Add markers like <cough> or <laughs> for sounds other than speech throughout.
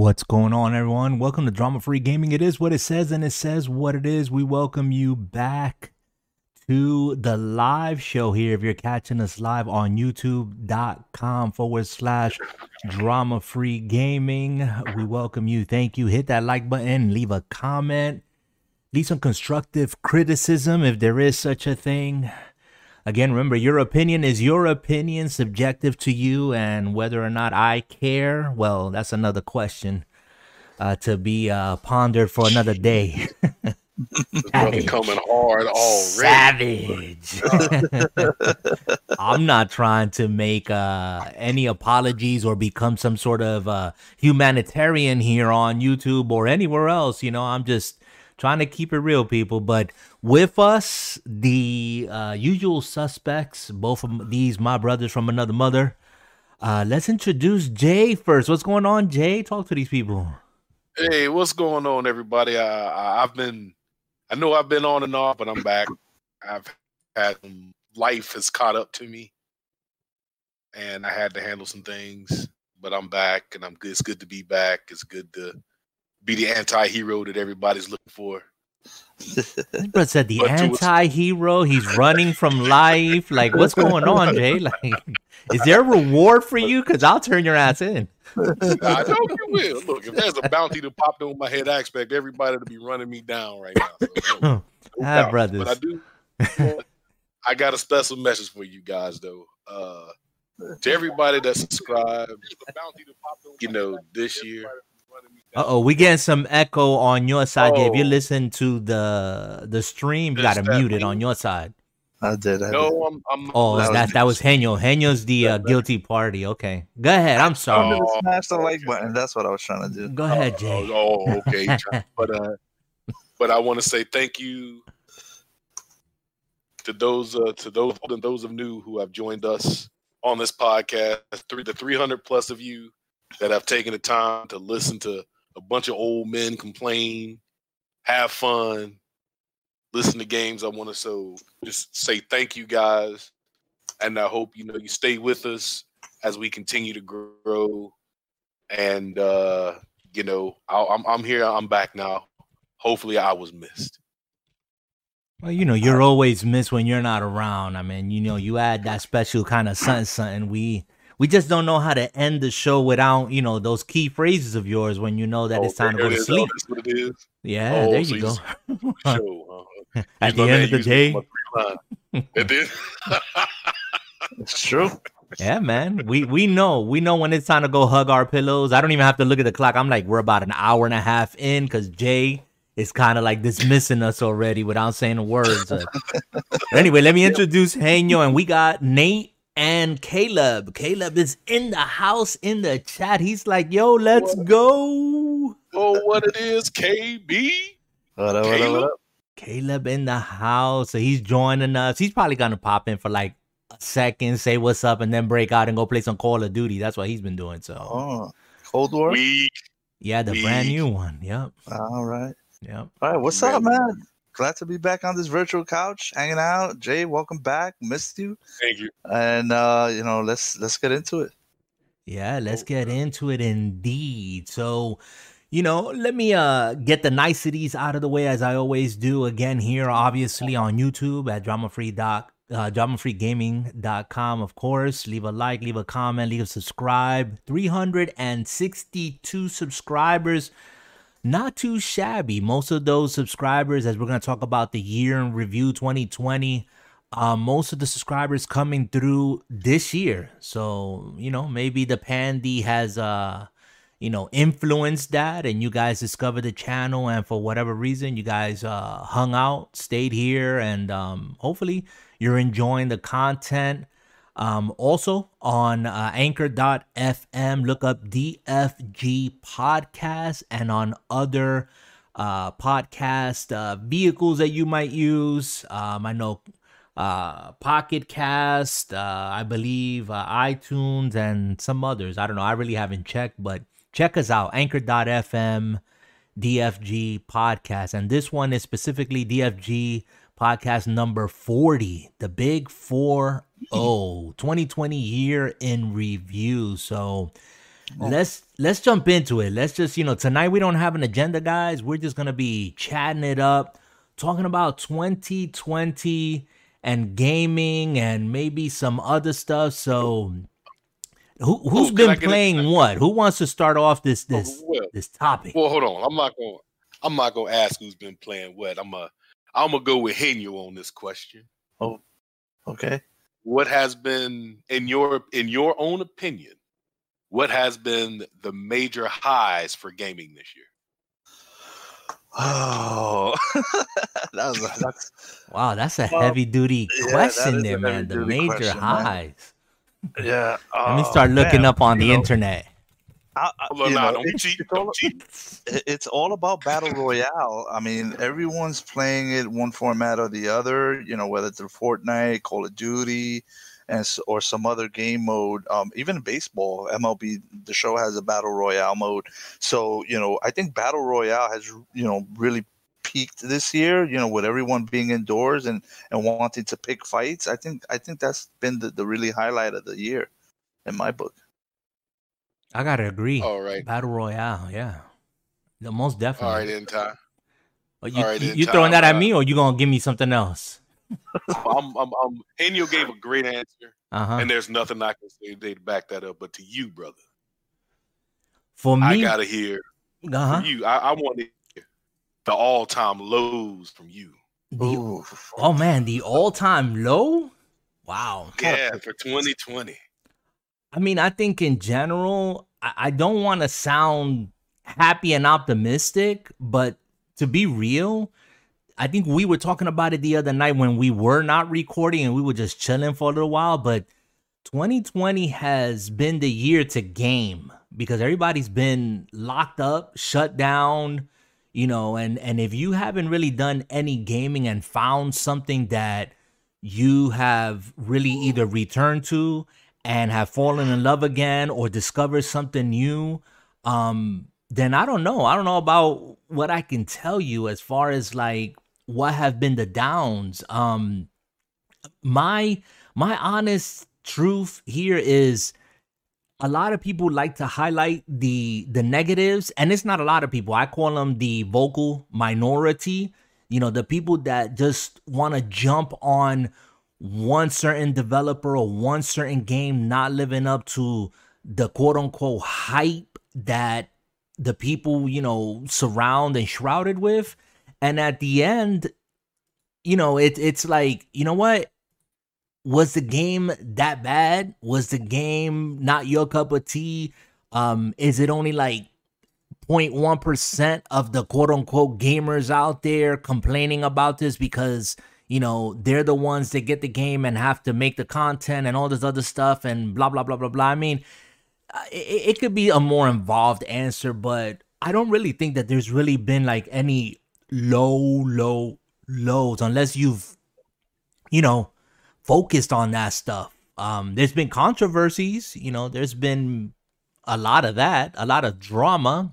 What's going on, everyone? Welcome to Drama Free Gaming. It is what it says, and it says what it is. We welcome you back to the live show here. If you're catching us live on youtube.com forward slash drama free gaming, we welcome you. Thank you. Hit that like button, leave a comment, leave some constructive criticism if there is such a thing. Again, remember, your opinion is your opinion, subjective to you, and whether or not I care, well, that's another question uh, to be uh, pondered for another day. <laughs> Savage. coming hard already. Savage. <laughs> I'm not trying to make uh, any apologies or become some sort of uh, humanitarian here on YouTube or anywhere else. You know, I'm just trying to keep it real, people. But with us, the uh, usual suspects, both of these my brothers from another mother. Uh, let's introduce Jay first. What's going on, Jay? Talk to these people. Hey, what's going on, everybody? Uh, I've been, I know I've been on and off, but I'm back. I've had life has caught up to me, and I had to handle some things. But I'm back, and I'm good. It's good to be back. It's good to be the anti-hero that everybody's looking for. but said the anti-hero. He's running from <laughs> life. Like, what's going on, Jay? Like, is there a reward for you? Because I'll turn your ass in. I know you will. Look, if there's a bounty to pop over my head, I expect everybody to be running me down right now. So, no, <laughs> no ah, brothers. But I do. I got a special message for you guys, though. Uh, to everybody that subscribed, you know, this year uh oh, we getting some echo on your side. Oh. If you oh. listen to the the stream, you got to mute it on your side. I did. I no, did. I'm, I'm, Oh, that that, that was Henyo. Henyo's the uh, guilty party. Okay, go ahead. I'm sorry. Oh, smash the like button. That's what I was trying to do. Go ahead, Jay. Oh, oh okay. <laughs> but uh, but I want to say thank you to those uh, to those and those of new who have joined us on this podcast. Three the 300 plus of you that have taken the time to listen to a bunch of old men complain, have fun, listen to games. I want to so just say thank you guys, and I hope you know you stay with us as we continue to grow. And uh, you know, i I'm I'm here. I'm back now. Hopefully, I was missed. Well, you know, you're always missed when you're not around. I mean, you know, you add that special kind of something, something. We we just don't know how to end the show without you know those key phrases of yours when you know that oh, it's time to go to sleep. Oh, what it is. Yeah, oh, there so you go. <laughs> show, uh, At the end of the day, it <laughs> it's true. Yeah, man. We we know we know when it's time to go hug our pillows. I don't even have to look at the clock. I'm like, we're about an hour and a half in because Jay is kind of like dismissing us already without saying a word. So. anyway, let me introduce Henyo, and we got Nate and Caleb. Caleb is in the house in the chat. He's like, yo, let's what? go. Oh, what it is, KB? What up, Caleb? What up, Caleb in the house. So he's joining us. He's probably gonna pop in for like a second, say what's up, and then break out and go play some Call of Duty. That's what he's been doing. So oh, Cold War. Week. Yeah, the Week. brand new one. Yep. All right. Yep. All right. What's up, man? Glad to be back on this virtual couch, hanging out. Jay, welcome back. Missed you. Thank you. And uh, you know, let's let's get into it. Yeah, let's get into it indeed. So, you know, let me uh get the niceties out of the way as I always do again here, obviously on YouTube at dramafree doc uh, dramafreegaming.com, of course. Leave a like, leave a comment, leave a subscribe. 362 subscribers not too shabby. Most of those subscribers, as we're going to talk about the year in review 2020, uh, most of the subscribers coming through this year. So, you know, maybe the pandy has, uh, you know, influenced that and you guys discovered the channel and for whatever reason, you guys uh, hung out, stayed here, and um, hopefully you're enjoying the content. Um, also on uh, anchor.fm, look up DFG Podcast and on other uh, podcast uh, vehicles that you might use. Um, I know uh, Pocket Cast, uh, I believe uh, iTunes, and some others. I don't know. I really haven't checked, but check us out. Anchor.fm, DFG Podcast. And this one is specifically DFG podcast number 40, the big 4 0, 2020 year in review. So, Oh. let's let's jump into it. Let's just you know tonight we don't have an agenda, guys. We're just gonna be chatting it up, talking about 2020 and gaming and maybe some other stuff. So, who oh, who's Ooh, been get a- playing what? Who wants to start off this Oh, this well, this topic? well, hold on. I'm not going. to I'm not going to ask who's been playing what. I'm a. I'm gonna go with Henyo on this question. Oh okay. What has been in your in your own opinion? What has been the major highs for gaming this year? Oh, <laughs> that was a, <laughs> that's Wow, that's a Well, heavy duty question is there, man. The major question, man. highs. yeah. Let me oh, start looking man, up on the know, internet. I, I, Hold you nah, know, don't it's- cheat. it's all- cheat. it's all about battle royale. I mean, everyone's playing it one format or the other. You know, whether it's a Fortnite, Call of Duty, and or some other game mode. Um, even baseball, MLB the show has a battle royale mode. So you know, I think battle royale has you know really peaked this year. You know, with everyone being indoors and and wanting to pick fights. I think I think that's been the, the really highlight of the year in my book. I gotta agree. All right. Battle Royale, yeah. The most definitely. All right, then, Ty. But you, all right, you, you throwing Tom, that at uh, me or you gonna give me something else? <laughs> I'm, I'm, I'm, Henyo gave a great answer, Uh huh. and there's nothing I can say today to back that up. But to you, brother, For me, I gotta hear uh-huh. from you. I, I want to hear the all-time lows from you. the, oh man, the all-time low. Wow. Yeah, for 2020. I mean, I think in general, I, I don't want to sound happy and optimistic, but to be real, I think we were talking about it the other night when we were not recording and we were just chilling for a little while. But 2020 has been the year to game because everybody's been locked up, shut down, you know, and and if you haven't really done any gaming and found something that you have really either returned to and have fallen in love again or discovered something new um then i don't know. I don't know about what i can tell you as far as like what have been the downs. Um my my honest truth here is a lot of people like to highlight the the negatives and it's not a lot of people. I call them the vocal minority. You know the people that just want to jump on one certain developer or one certain game not living up to the quote unquote hype that the people you know surround and shrouded with. And at the end you know it, it's like you know what? Was the game that bad? Was the game not your cup of tea? Um is it only like 0.1% of the quote unquote gamers out there complaining about this because you know they're the ones that get the game and have to make the content and all this other stuff and blah blah blah blah blah. I mean it, it could be a more involved answer but i don't really think that there's really been like any low low lows unless you've you know focused on that stuff. Um there's been controversies you know there's been a lot of that a lot of drama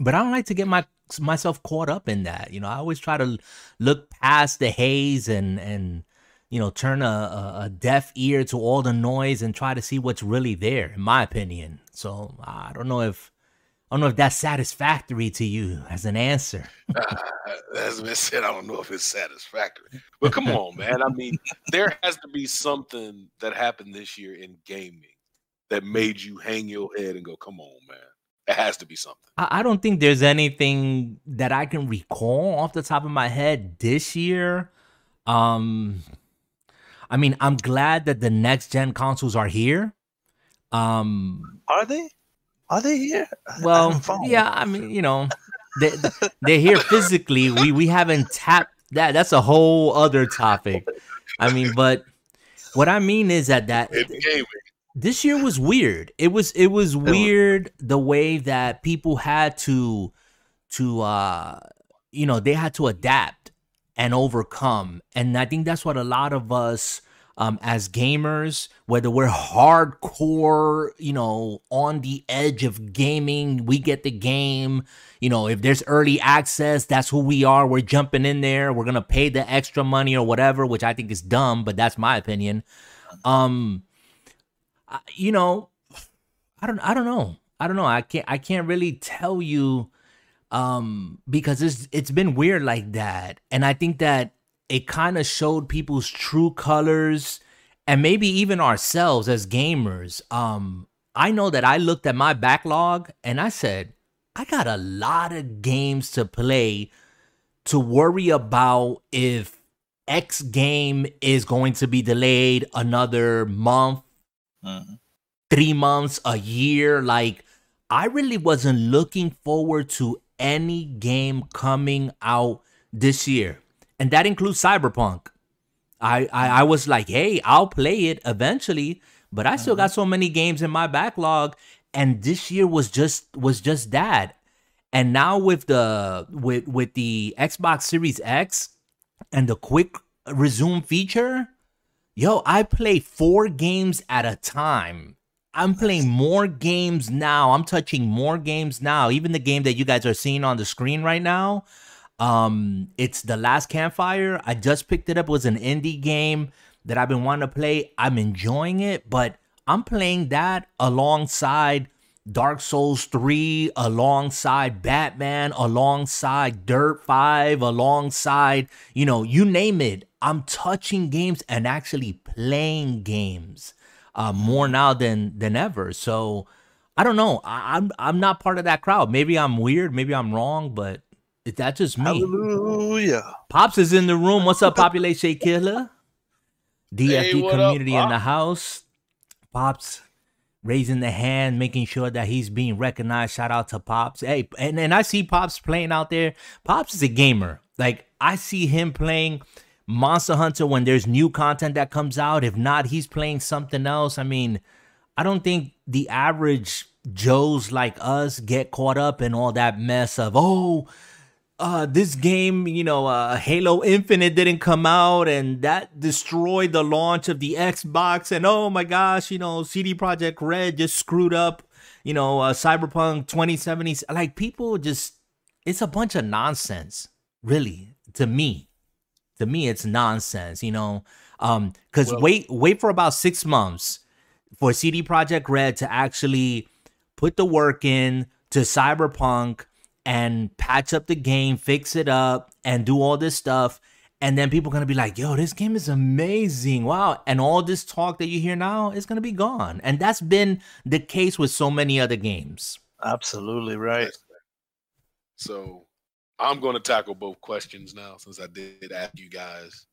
but i don't like to get my myself caught up in that you know i always try to look past the haze and and you know turn a, a, deaf ear to all the noise and try to see what's really there in my opinion so i don't know if i don't know if that's satisfactory to you as an answer <laughs> Uh, as I said, I don't know if it's satisfactory. But come on, man. I mean, there has to be something that happened this year in gaming that made you hang your head and go, come on, man. It has to be something. I I don't think there's anything that I can recall off the top of my head this year. Um, I mean, I'm glad that the next gen consoles are here. Um, Are they? Are they here? I- I well, yeah, I mean, you know, they they're here physically. We we haven't tapped that. That's a whole other topic. I mean, but what I mean is that that In gaming, this year was weird. It was it was weird the way that people had to to uh you know, they had to adapt and overcome. And I think that's what a lot of us um as gamers, whether we're hardcore, you know, on the edge of gaming, we get the game, you know, if there's early access, that's who we are. We're jumping in there. We're going to pay the extra money or whatever, which I think is dumb, but that's my opinion. Um You know, I don't I don't know. I don't know. I can't I can't really tell you um because it's it's been weird like that. And I think that it kind of showed people's true colors and maybe even ourselves as gamers. Um I know that I looked at my backlog and I said, I got a lot of games to play to worry about if X game is going to be delayed another month, mm-hmm. three months, a year. Like, I really wasn't looking forward to any game coming out this year. And that includes Cyberpunk. I, I, I was like, hey, I'll play it eventually, but I still got mm-hmm. so many games in my backlog. And this year was just was just that. And now with the with with the Xbox Series X and the quick resume feature, yo, I play four games at a time. I'm playing more games now. I'm touching more games now. Even the game that you guys are seeing on the screen right now, um, it's the last campfire. I just picked it up. It was an indie game that I've been wanting to play. I'm enjoying it, but I'm playing that alongside Dark Souls 3 alongside Batman, alongside Dirt 5, alongside, you know, you name it. I'm touching games and actually playing games uh, more now than than ever. So I don't know. I, am I'm, I'm not part of that crowd. Maybe I'm weird. Maybe I'm wrong, but that's just me. Hallelujah. Pops is in the room. What's up, Population Killer? DFD hey, community up, in the house. Pops raising the hand, making sure that he's being recognized. Shout out to Pops. Hey, and, and I see Pops playing out there. Pops is a gamer. Like I see him playing Monster Hunter when there's new content that comes out. If not, he's playing something else. I mean, I don't think the average Joes like us get caught up in all that mess of, oh, uh, this game, you know, uh, Halo Infinite didn't come out and that destroyed the launch of the Xbox. And oh my gosh, you know, CD Projekt Red just screwed up, you know, uh, Cyberpunk 2070. Like people just, it's a bunch of nonsense, really, to me. To me, it's nonsense, you know, um, because well, wait, wait for about six months for CD Projekt Red to actually put the work in to Cyberpunk and patch up the game, fix it up, and do all this stuff. And then people are gonna be like, yo, this game is amazing. Wow. And all this talk that you hear now is gonna be gone. And that's been the case with so many other games. Absolutely right. So I'm gonna tackle both questions now since I did ask you guys.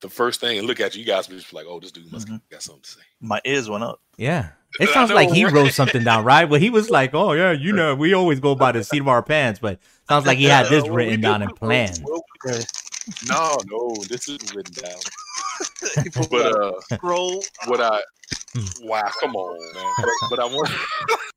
The first thing, and look at you, you guys be just like, oh, this dude must mm-hmm. got something to say. My ears went up. Yeah. It sounds like he wrote something down, right? Well, he was like, "Oh yeah, you know, we always go by the seat of our pants," but sounds like he had this written down and planned. No, no, this is written down. <laughs> but uh, scroll. What I hmm. wow, come on, man. But, but I want. <laughs>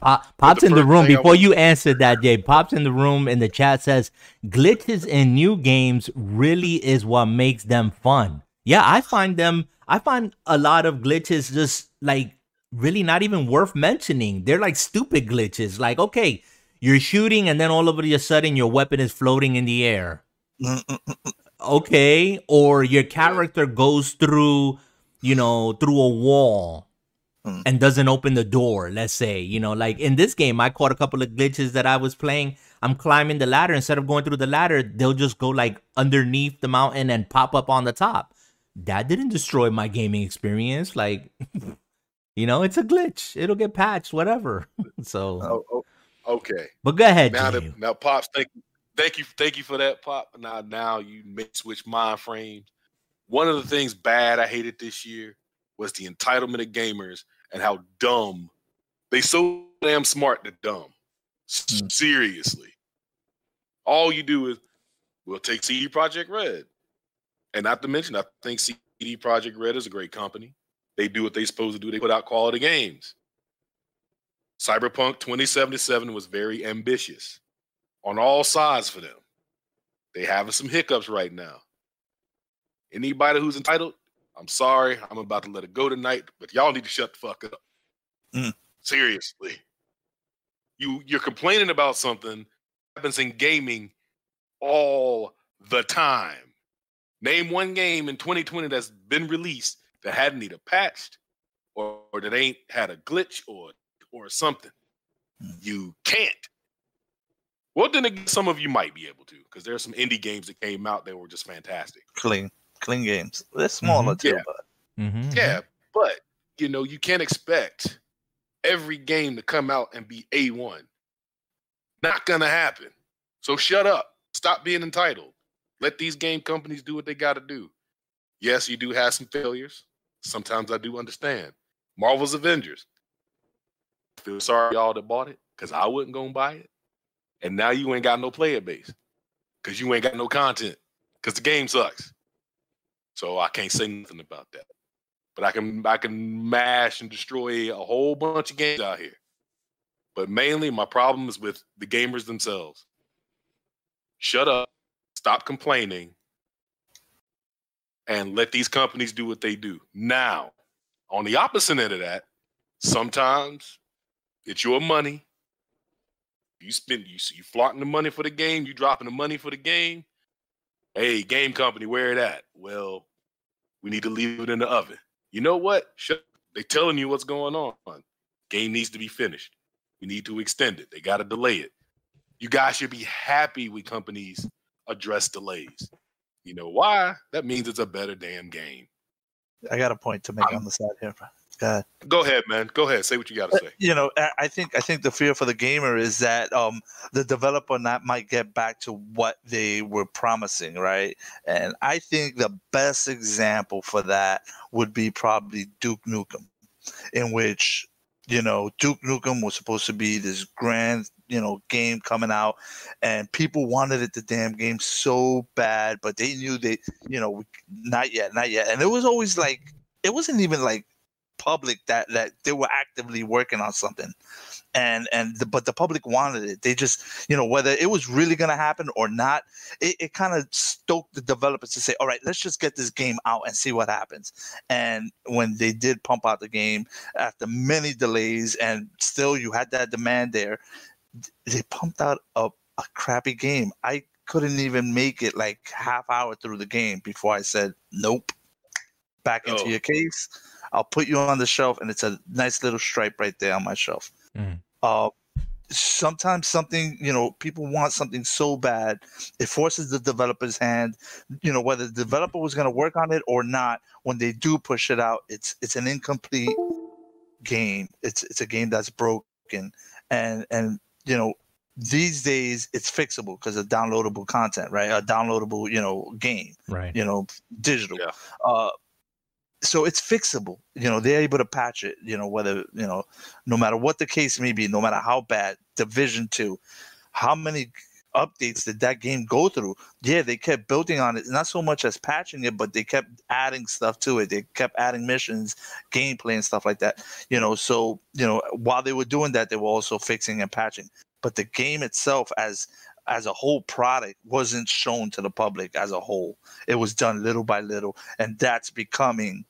Pop, Pop's in the room. Before you answer that, Jay, Pop's in the room in the chat says glitches in new games really is what makes them fun. Yeah, I find them. I find a lot of glitches just like really not even worth mentioning. They're like stupid glitches. Like, okay, you're shooting and then all of a sudden your weapon is floating in the air. okay, or your character goes through, you know, through a wall mm. and doesn't open the door, let's say. You know, like in this game, I caught a couple of glitches that I was playing. I'm climbing the ladder. Instead of going through the ladder, they'll just go like underneath the mountain and pop up on the top. That didn't destroy my gaming experience. Like, <laughs> You know, it's a glitch. It'll get patched, whatever. <laughs> so oh, oh, okay. But go ahead. Now, that, now, pops, thank you, thank you, thank you for that, pop. Now, now you may switch mind frames. One of the things bad I hated this year was the entitlement of gamers and how dumb they so damn smart to dumb. Mm. Seriously, all you do is we'll take CD Projekt Red, and not to mention, I think CD Projekt Red is a great company. They do what they're supposed to do. They put out quality games. Cyberpunk 2077 was very ambitious on all sides for them. They having some hiccups right now. Anybody who's entitled, I'm sorry, I'm about to let it go tonight, but y'all need to shut the fuck up. Mm. Seriously. You you're complaining about something happens in gaming all the time. Name one game in 2020 that's been released that hadn't either patched or, or that ain't had a glitch or or something. Hmm. You can't. Well, then again, some of you might be able to because there are some indie games that came out that were just fantastic. Clean, clean games. They're smaller too, Yeah. but Mm-hmm. Yeah, but you know, you can't expect every game to come out and be A1. Not gonna happen. So shut up. Stop being entitled. Let these game companies do what they gotta do. Yes, you do have some failures. Sometimes I do understand. Marvel's Avengers. Feel sorry y'all that bought it, because I wasn't gonna buy it. And now you ain't got no player base. Cause you ain't got no content. Cause the game sucks. So I can't say nothing about that but I can I can mash and destroy a whole bunch of games out here. But mainly my problem is with the gamers themselves. Shut up, stop complaining, and let these companies do what they do. Now, on the opposite end of that, sometimes it's your money. You spend you you flaunting the money for the game, you dropping the money for the game. Hey, game company, where it at? Well, we need to leave it in the oven you know what? They telling you what's going on. Game needs to be finished. We need to extend it. They got to delay it. You guys should be happy when companies address delays. You know why? That means it's a better damn game. I got a point to make on the side here. Go ahead. Go ahead, man. Go ahead. Say what you got to say. You know, I- I think I think the fear for the gamer is that um, the developer not might get back to what they were promising, right? And I think the best example for that would be probably Duke Nukem, in which you know Duke Nukem was supposed to be this grand you know game coming out, and people wanted it the damn game so bad, but they knew they you know not yet, not yet, and it was always like it wasn't even like public that that they were actively working on something. And and the, but the public wanted it. They just you know whether it was really going to happen or not it, it kind of stoked the developers to say all right let's just get this game out and see what happens. And when they did pump out the game after many delays and still you had that demand there they pumped out a, a crappy game. I couldn't even make it like half hour through the game before i said nope. Back into Oh. your case I'll put you on the shelf, and it's a nice little stripe right there on my shelf. Mm. Uh, sometimes something, you know, people want something so bad, it forces the developer's hand. You know, whether the developer was going to work on it or not, when they do push it out, it's it's an incomplete game. It's it's a game that's broken, and and you know. These days, it's fixable because of downloadable content, right? A downloadable, you know, game Right. you know, digital. Yeah. Uh, so it's fixable. You know, they're able to patch it. You know, whether you know, no matter what the case may be, no matter how bad. Division two, how many updates did that game go through? Yeah, they kept building on it, not so much as patching it, but they kept adding stuff to it. They kept adding missions, gameplay, and stuff like that. You know, so you know, while they were doing that, they were also fixing and patching. But the game itself, as as a whole product wasn't shown to the public as a whole. It was done little by little, and that's becoming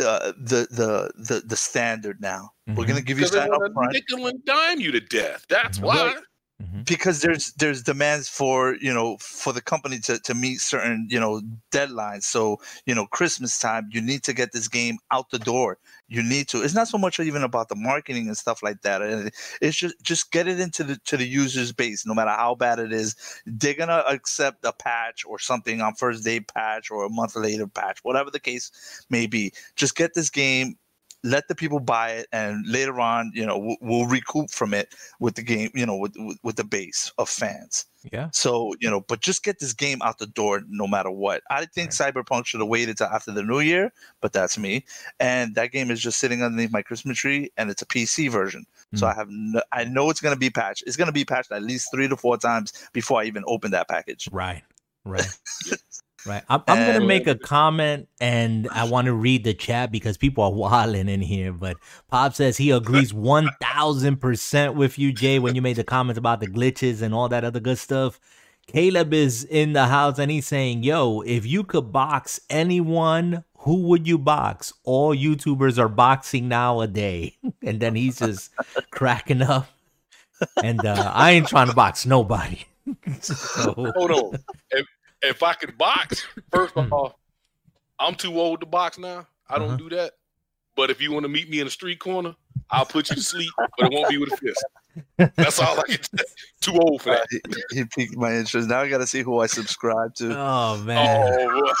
uh, the the the the standard now. We're Mhm. gonna give you Because they that up front nickel and dime you to death. That's why. Mhm. because there's there's demands for you know for the company to, to meet certain you know deadlines. So you know christmas time you need to get this game out the door. You need to it's not so much even about the marketing and stuff like that. It's just just get it into the to the user's base no matter how bad it is. They're gonna accept a patch or something on first day patch or a month later patch whatever the case may be. Just get this game let the people buy it and later on you know we'll, we'll recoup from it with the game you know with, with with the base of fans Yeah. so you know but just get this game out the door no matter what i think cyberpunk should have waited till after the new year but that's me and that game is just sitting underneath my christmas tree and it's a pc version so Mm. i have no, i know it's going to be patched it's going to be patched at least three to four times before i even open that package Right. Right. <laughs> Right. I'm, I'm going to make a comment and I want to read the chat because people are wilding in here. But Pop says he agrees 1000% with you, Jay, when you made the comments about the glitches and all that other good stuff. Caleb is in the house and he's saying, Yo, if you could box anyone, who would you box? All YouTubers are boxing now a day. <laughs> And then he's just cracking up. And uh, I ain't trying to box nobody. <laughs> So- Hold on. if if I could box, first of all, I'm too old to box now. I don't Uh-huh. do that. But if you want to meet me in the street corner, I'll put you to sleep, but it won't be with a fist. That's all I can. Too old for that. He, he piqued my interest. Now I got to see who I subscribe to. Oh man. Oh,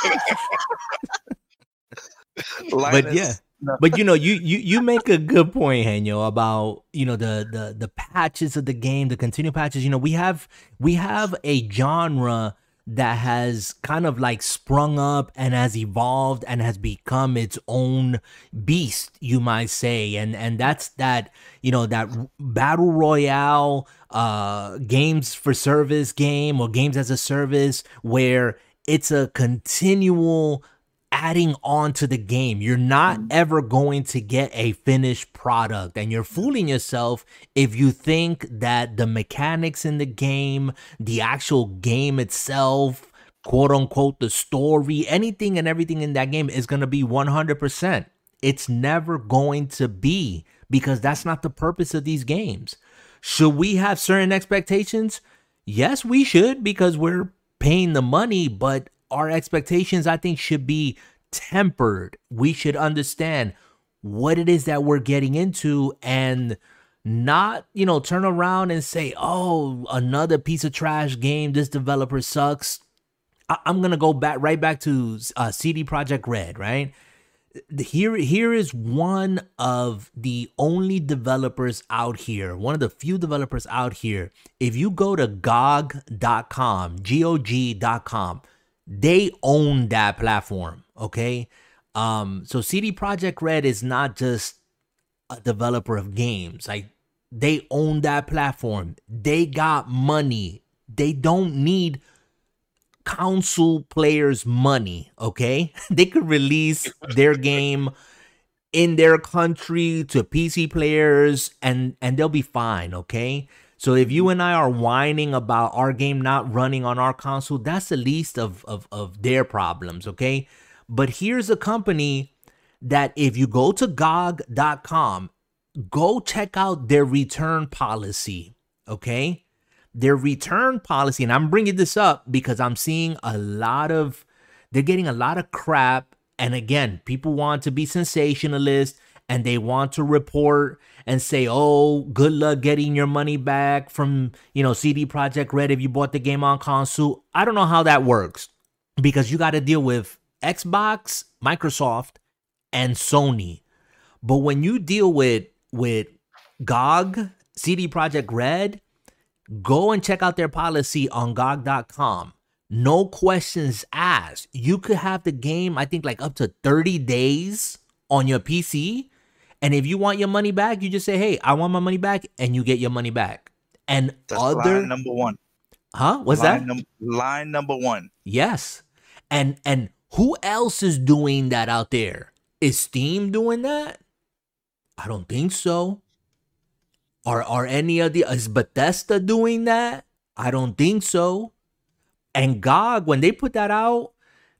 <laughs> but yeah. no. But you know, you you you make a good point, Henyo, about you know the the the patches of the game, the continual patches. You know, we have we have a genre that has kind of like sprung up and has evolved and has become its own beast, you might say, and and that's that you know that battle royale uh games for service game or games as a service where it's a continual adding on to the game. You're not mm-hmm. ever going to get a finished product, and you're fooling yourself if you think that the mechanics in the game, the actual game itself, quote unquote, the story, anything and everything in that game is going to be 100%. It's never going to be because that's not the purpose of these games. Should we have certain expectations? Yes, we should because we're paying the money, but our expectations, I think, should be tempered. We should understand what it is that we're getting into and not, you know, turn around and say, oh, another piece of trash game. This developer sucks. I- I'm going to go back right back to uh, CD Projekt Red, right? here here is one of the only developers out here one of the few developers out here if you go to gog.com gog.com they own that platform okay? Um so CD Projekt Red is not just a developer of games. Like they own that platform. They got money. They don't need console players money okay? <laughs> They could release their game in their country to pc players and and they'll be fine okay so if you and i are whining about our game not running on our console that's the least of of, of their problems okay but here's a company that if you go to gog.com go check out their return policy okay their return policy, and I'm bringing this up because I'm seeing a lot of, they're getting a lot of crap. And again, people want to be sensationalist and they want to report and say, oh, good luck getting your money back from, you know, CD Projekt Red if you bought the game on console. I don't know how that works because you got to deal with Xbox, Microsoft, and Sony. But when you deal with with GOG, CD Projekt Red, go and check out their policy on GOG.com. No questions asked. You could have the game, I think, like up to 30 days on your PC. And if you want your money back, you just say, hey, I want my money back, and you get your money back. And That's other line number one. huh? What's line that? num- line number one. Yes. And and who else is doing that out there? Is Steam doing that? I don't think so. Are are any of the is Bethesda doing that? I don't think so. And GOG, when they put that out,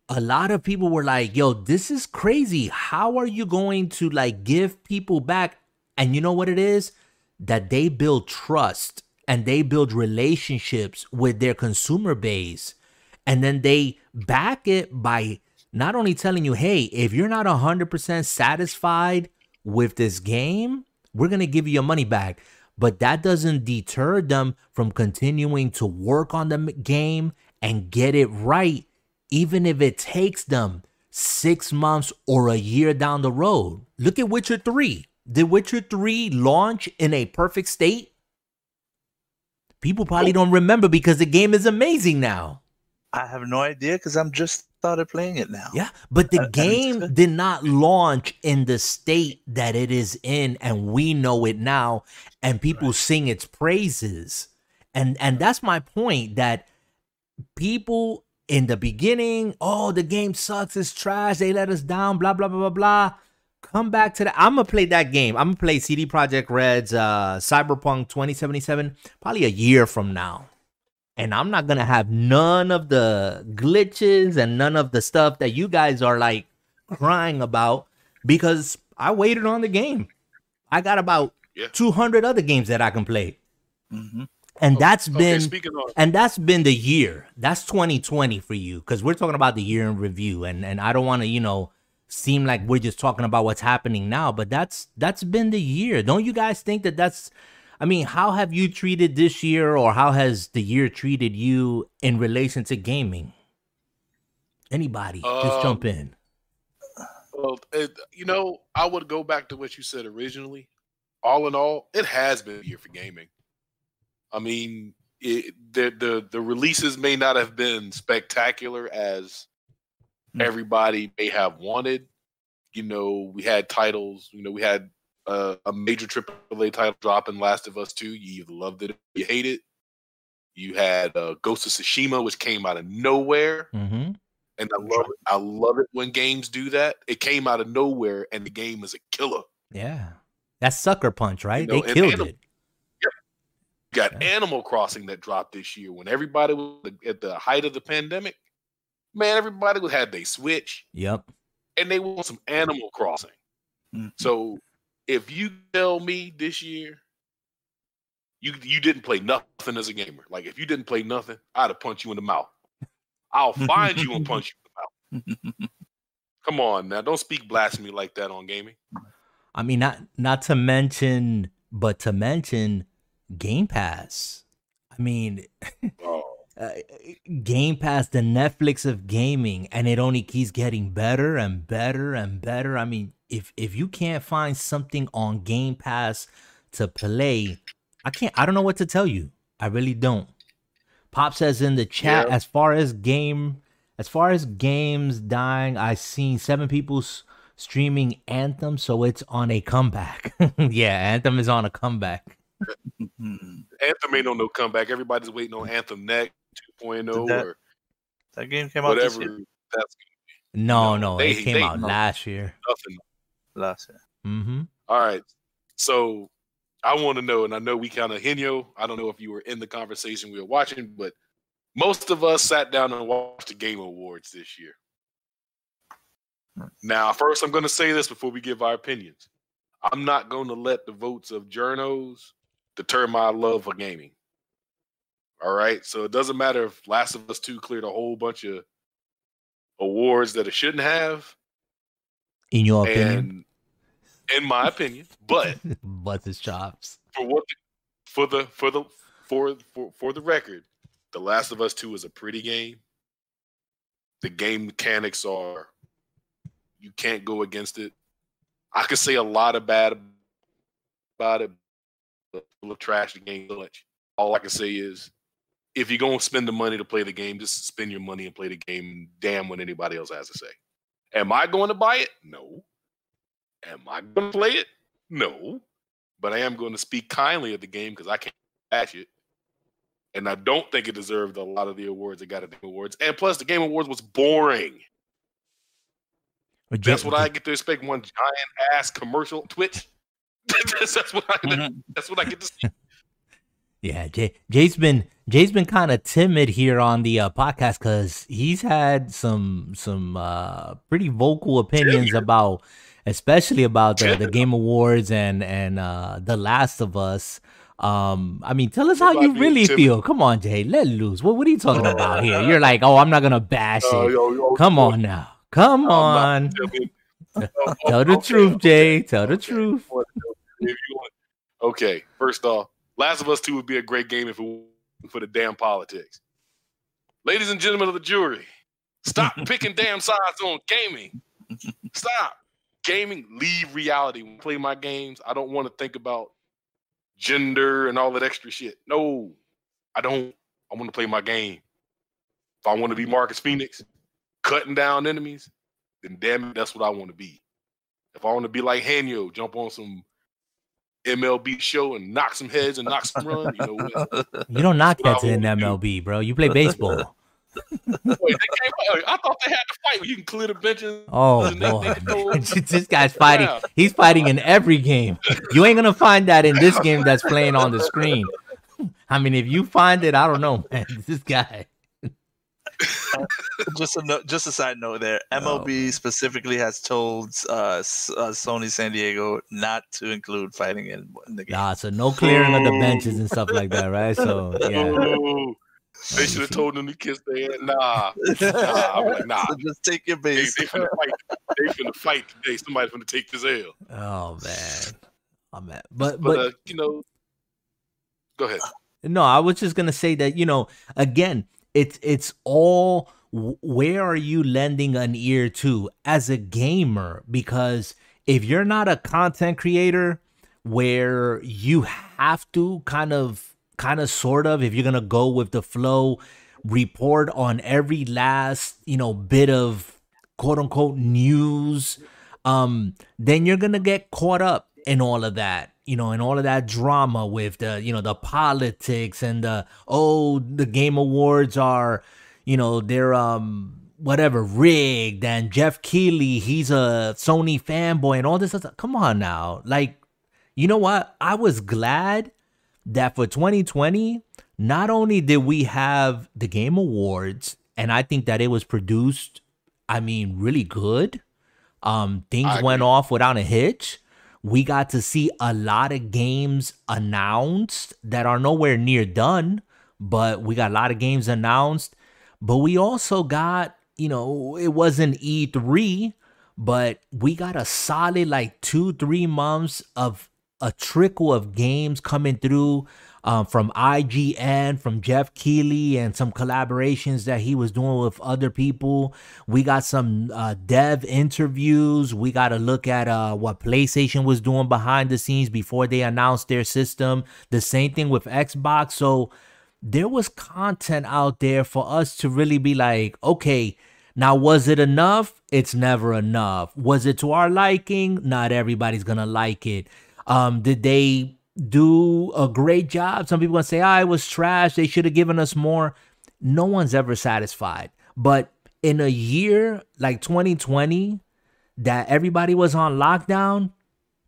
a lot of people were like, yo, this is crazy. How are you going to like give people back? And you know what it is? That they build trust and they build relationships with their consumer base. And then they back it by not only telling you, hey, if you're not 100% satisfied with this game, we're going to give you your money back. But that doesn't deter them from continuing to work on the game and get it right, even if it takes them six months or a year down the road. Look at Witcher 3. Did Witcher 3 launch in a perfect state? People probably don't remember because the game is amazing now. I have no idea because I'm just started playing it now. Yeah, but the Uh, makes game did not launch in the state that it is in, and we know it now, and people sing its praises. And and that's my point that people in the beginning, oh, the game sucks, it's trash, they let us down, blah blah blah blah blah. Come back to that. I'm gonna play that game. I'm gonna play CD Projekt Red's uh, Cyberpunk 2077 probably a year from now and I'm not gonna have none of the glitches and none of the stuff that you guys are like crying about because I waited on the game. I got about Yeah. 200 other games that I can play, hmm and that's Okay, been of and that's been the year. That's 2020 for you because we're talking about the year in review, and and I don't want to you know seem like we're just talking about what's happening now, but that's that's been the year. Don't you guys think that that's I mean, how have you treated this year or how has the year treated you in relation to gaming? Anybody, just jump Um, in. Well, it, you know, I would go back to what you said originally. All in all, it has been a year for gaming. I mean, it, the the the releases may not have been spectacular as Hmm. everybody may have wanted. You know, we had titles. You know, we had uh, a major AAA title drop in Last of Us Two. You either loved it or you hate it. You had uh, Ghost of Tsushima, which came out of nowhere Mm-hmm. and I love it. I love it when games do that. It came out of nowhere, and the game is a killer. Yeah. That's Sucker Punch, right? know, they killed Animal- it. You got Yeah. Animal Crossing that dropped this year when everybody was at the height of the pandemic. Man, everybody would had they Switch Yep. and they want some Animal Crossing. Mhm. So if you tell me this year you you didn't play nothing as a gamer, like if you didn't play nothing, I'd have punched you in the mouth. I'll find you and punch you in the mouth. <laughs> Come on now, don't speak blasphemy like that on gaming. I mean, not not to mention, but to mention Game Pass. I mean, <laughs> Oh. uh, Game Pass, the Netflix of gaming, and it only keeps getting better and better and better. I mean, if if you can't find something on Game Pass to play, I can't. I don't know what to tell you. I really don't. Pop says in the chat, Yeah. as far as game, as far as games dying, I seen seven people streaming Anthem, so it's on a comeback. <laughs> yeah, Anthem is on a comeback. Mhm. Anthem ain't on no comeback. Everybody's waiting on Anthem Next 2.0 that- or That game came out this whatever. year, That's No, No, no, they- it came out last year. nothing. last year. Mm-hmm. All right. So I want to know, and I know we kind of Henyo. I don't know if you were in the conversation we were watching, but most of us sat down and watched the Game Awards this year. Now, first, I'm going to say this before we give our opinions. I'm not going to let the votes of journos deter my love for gaming. All right. So it doesn't matter if Last of Us 2 cleared a whole bunch of awards that it shouldn't have. In your opinion, And in my opinion, but <laughs> bust his chops. for what the, for the for the for for for the record, The Last of Us 2 is a pretty game. The game mechanics are you can't go against it. I could say a lot of bad about it, but full of trash the game much. All I can say is if you're gonna spend the money to play the game, just spend your money and play the game damn what anybody else has to say. Am I going to buy it? No. Am I going to play it? No but I am going to speak kindly of the game because I can't bash it. And I don't think it deserved a lot of the awards it got at the awards. And plus, the Game Awards was boring. But That's what I get to expect. One giant ass commercial Twitch. <laughs> that's, what I. Mhm. That's what I get to see. <laughs> Yeah, Jay, Jay's been Jay's been kind of timid here on the uh, podcast because he's had some some uh, pretty vocal opinions about, especially about the, the Game Awards and and uh, The Last of Us. Um, I mean, tell us how you really timid. feel. Come on, Jay, let loose. What what are you talking about here? You're like, oh, I'm not gonna bash Oh, it. yo, yo, Come yo, on now, come I'm on. <laughs> Tell the truth, Jay. Tell the truth. If you want- Okay, first off, Last of Us 2 would be a great game if it wasn't for the damn politics. Ladies and gentlemen of the jury, stop <laughs> picking damn sides on gaming. Stop. Gaming, leave reality. When I play my games, I don't want to think about gender and all that extra shit. No, I don't. I want to play my game. If I want to be Marcus Fenix, cutting down enemies, then damn it, that's what I want to be. If I want to be like Henyo, jump on some MLB show and knock some heads and knock some runs, you know what? You don't knock what in MLB, bro. You play baseball. <laughs> Wait, they came out, I thought they had to fight you can clear the benches. Oh boy, <laughs> this guy's fighting. He's fighting in every game. You ain't gonna find that in this game that's playing on the screen. I mean, if you find it, I don't know, man. <laughs> This guy. Just a no, just a side note there. MLB specifically has told uh, S- uh, Sony San Diego not to include fighting in, in the game. Nah, so no clearing of the benches and stuff like that, right? So <laughs> yeah, Ooh, they should have told them to kiss their ass. Nah, nah, I'm like, nah. <laughs> So just take your They, base. they finna fight. they finna fight today. Somebody's gonna take this L. Oh man, oh man. But But, but uh, you know, go ahead. No, I was just gonna say that you know, again, it's it's all where are you lending an ear to as a gamer? Because if you're not a content creator, where you have to kind of, kind of, sort of, if you're gonna go with the flow, report on every last you know bit of quote unquote news, um, then you're gonna get caught up in all of that you know, and all of that drama with the, you know, the politics and the oh, the game awards are, you know, they're um whatever rigged and Geoff Keighley, he's a Sony fanboy and all this stuff. Come on now. Like, you know what? I was glad that for 2020, not only did we have the game awards, and I think that it was produced, I mean, really good. Um, things I went agree. off without a hitch we got to see a lot of games announced that are nowhere near done, but we got a lot of games announced. But we also got, you know, it wasn't E3, but we got a solid like two, three months of a trickle of games coming through um, from IGN, from Geoff Keighley, and some collaborations that he was doing with other people. We got some uh, dev interviews. We got to look at uh, what PlayStation was doing behind the scenes before they announced their system. The same thing with Xbox. So there was content out there for us to really be like, okay, now was it enough? It's never enough. Was it to our liking? Not everybody's gonna like it. Um, did they do a great job? Some people gonna say, ah, it was trash. They should have given us more. No one's ever satisfied. But in a year like 2020, that everybody was on lockdown,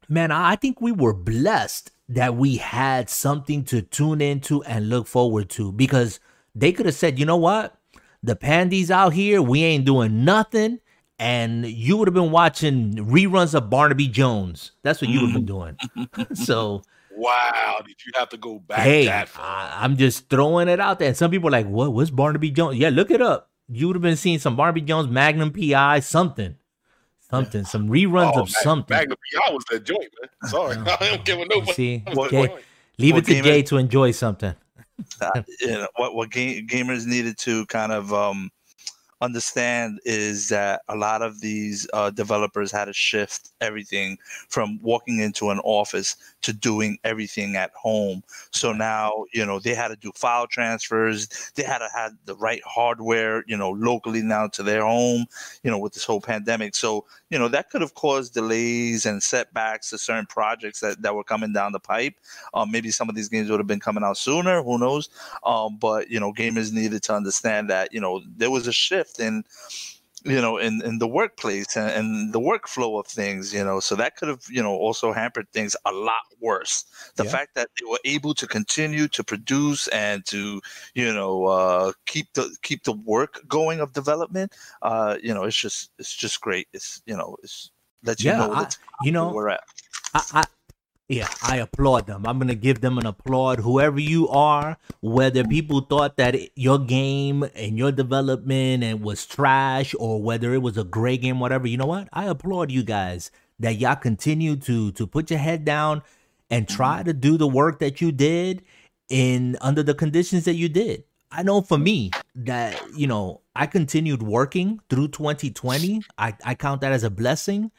man, I I think we were blessed that we had something to tune into and look forward to because they could have said, you know what? The pandies out here, we ain't doing nothing. And you would have been watching reruns of Barnaby Jones. That's what you would have been doing. <laughs> so, Wow, did you have to go back hey, that far? I, I'm just throwing it out there. And some people are like, what? What's Barnaby Jones? Yeah, look it up. You would have been seeing some Barnaby Jones, Magnum PI, something. Something, some reruns Oh, of Mag- something. Magnum PI was that joint, man. <laughs> Sorry, <laughs> I don't care what nobody. See, was Jay, doing. leave Well, it to gamer- Jay to enjoy something. <laughs> uh, you know, what what ga- gamers needed to kind of um, understand is that a lot of these uh, developers had to shift everything from walking into an office to doing everything at home. So now, you know, they had to do file transfers. They had to have the right hardware, you know, locally now to their home, you know, with this whole pandemic. So, you know, that could have caused delays and setbacks to certain projects that, that were coming down the pipe. Um, maybe some of these games would have been coming out sooner. Who knows? Um, but you know, gamers needed to understand that you know there was a shift in you know in, in the workplace and, and the workflow of things you know so that could have you know also hampered things a lot worse. The Yeah. fact that they were able to continue to produce and to you know uh, keep the keep the work going of development uh, you know it's just it's just great. It's you know it's lets you Yeah, know I- you know, we're at. I, I yeah, I applaud them. I'm gonna give them an applaud. Whoever you are, whether people thought that your game and your development and was trash, or whether it was a great game, whatever. You know what? I applaud you guys that y'all continue to to put your head down and try to do the work that you did in under the conditions that you did. I know for me that you know I continued working through 2020. I I count that as a blessing.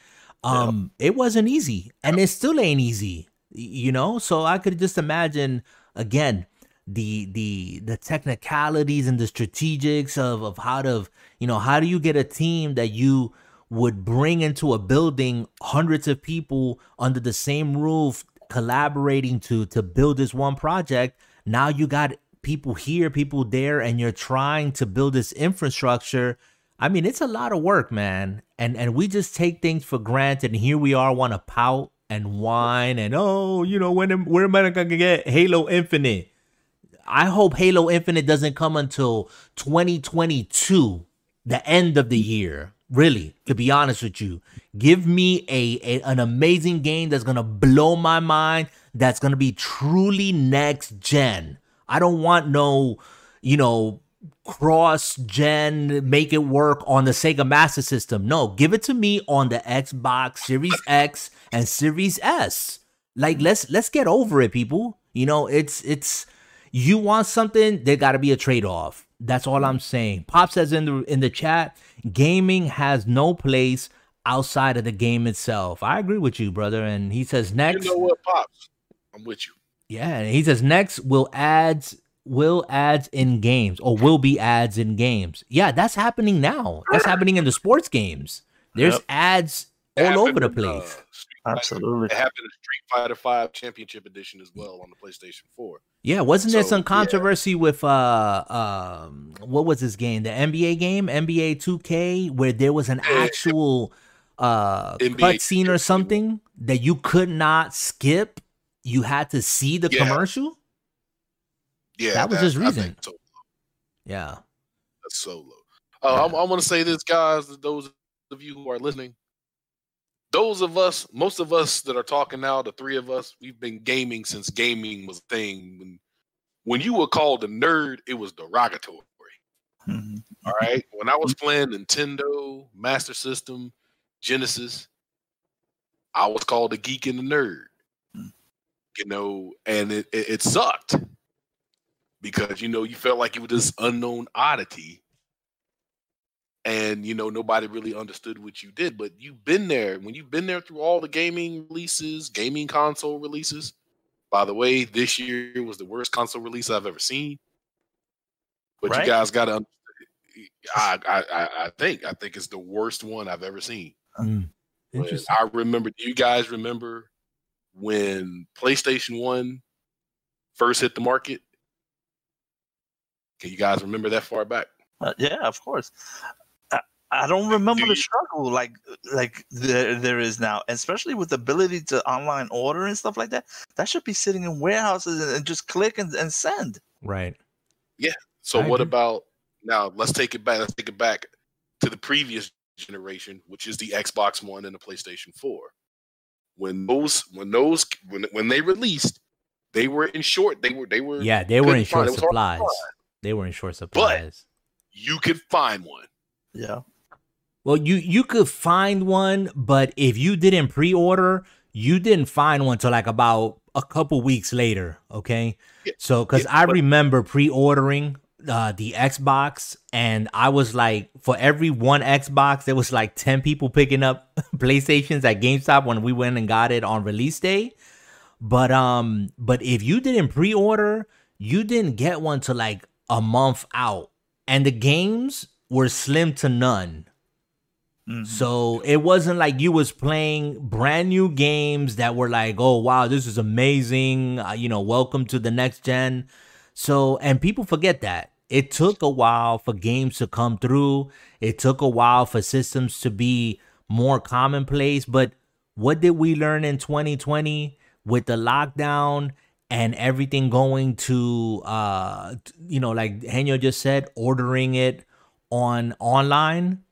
Um, it wasn't easy, and it still ain't easy. You know, so I could just imagine again the the the technicalities and the strategics of of how to you know how do you get a team that you would bring into a building hundreds of people under the same roof collaborating to to build this one project? Now you got people here people there and you're trying to build this infrastructure i mean it's a lot of work man. And and we just take things for granted. And here we are want to pout and whine and oh you know when am- where am i gonna get halo infinite? I hope halo infinite doesn't come until 2022 the end of the year really to be honest with you. Give me a, a an amazing game that's gonna blow my mind that's gonna be truly next gen. I don't want no you know cross gen, make it work on the Sega Master System. No, give it to me on the Xbox Series X and Series S. Like let's let's get over it, people. You know, it's it's you want something, there got to be a trade off. That's all I'm saying. Pop says in the in the chat, gaming has no place outside of the game itself. I agree with you, brother. And he says next. You know what, pops? I'm with you. Yeah, and he says next will ads will ads in games or will be ads in games. Yeah, that's happening now. That's <laughs> happening in the sports games. There's yep. ads all over the uh, place. Uh, Absolutely. It happened in Street Fighter Five Championship Edition as well on the PlayStation 4. Yeah, wasn't so, there some controversy yeah. with uh um what was this game? The NBA game, NBA 2K, where there was an actual uh cutscene or something that you could not skip. You had to see the yeah. commercial. Yeah, that was his reason. So yeah, that's so low. Uh, yeah. I'm, I'm going to say this, guys. Those of you who are listening, those of us, most of us that are talking now, the three of us, we've been gaming since gaming was a thing. When when you were called a nerd, it was derogatory. Mm-hmm. All right. When I was playing Nintendo, Master System, Genesis, I was called a geek and a nerd. Mm. You know, and it, it, it sucked because you know you felt like you were this unknown oddity. And you know nobody really understood what you did but you've been there. When you've been there through all the gaming releases gaming console releases by the way this year was the worst console release i've ever seen. But right? you guys got to I, I i think i think it's the worst one i've ever seen. Mm, interesting. i remember do you guys remember when playstation 1 first hit the market can you guys remember that far back? Uh, yeah, of course. I, I don't remember Do the struggle like like there there is now, especially with the ability to online order and stuff like that. That should be sitting in warehouses and, and just click and, and send. Right. Yeah. So I what agree. about now? Let's take it back. Let's take it back to the previous generation, which is the Xbox One and the PlayStation Four. When those when those when when they released, they were in short. They were they were yeah they were in short supplies. They were in short supplies. But you could find one. Yeah. Well, you you could find one, but if you didn't pre-order, you didn't find one till like about a couple weeks later. Okay. Yeah. So, because yeah, I but- remember pre-ordering uh, the Xbox, and I was like, for every one Xbox, there was like ten people picking up <laughs> PlayStations at GameStop when we went and got it on release day. But um, but if you didn't pre-order, you didn't get one till like a month out, and the games were slim to none. Mm-hmm. So it wasn't like you was playing brand new games that were like, oh wow, this is amazing. Uh, you know, welcome to the next gen. So and people forget that it took a while for games to come through. It took a while for systems to be more commonplace. But what did we learn in 2020 with the lockdown and everything going to uh you know like Henyo just said ordering it on online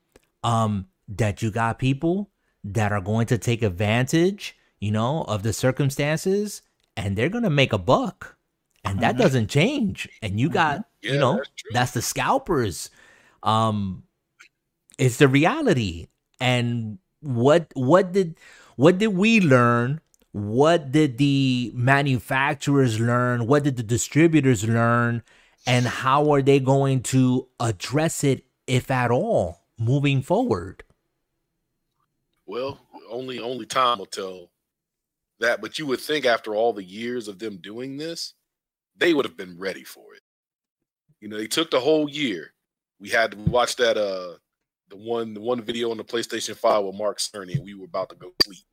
um that you got people that are going to take advantage you know of the circumstances and they're going to make a buck. And that mm-hmm. doesn't change. And you got mm-hmm. yeah, you know that's, that's the scalpers. Um it's the reality. And what what did what did we learn what did the manufacturers learn? What did the distributors learn? And how are they going to address it, if at all, moving forward? Well, only only time will tell that. But you would think after all the years of them doing this, they would have been ready for it. You know, they took the whole year. We had to watch that uh the one the one video on the PlayStation 5 with Mark Cerny, and we were about to go sleep.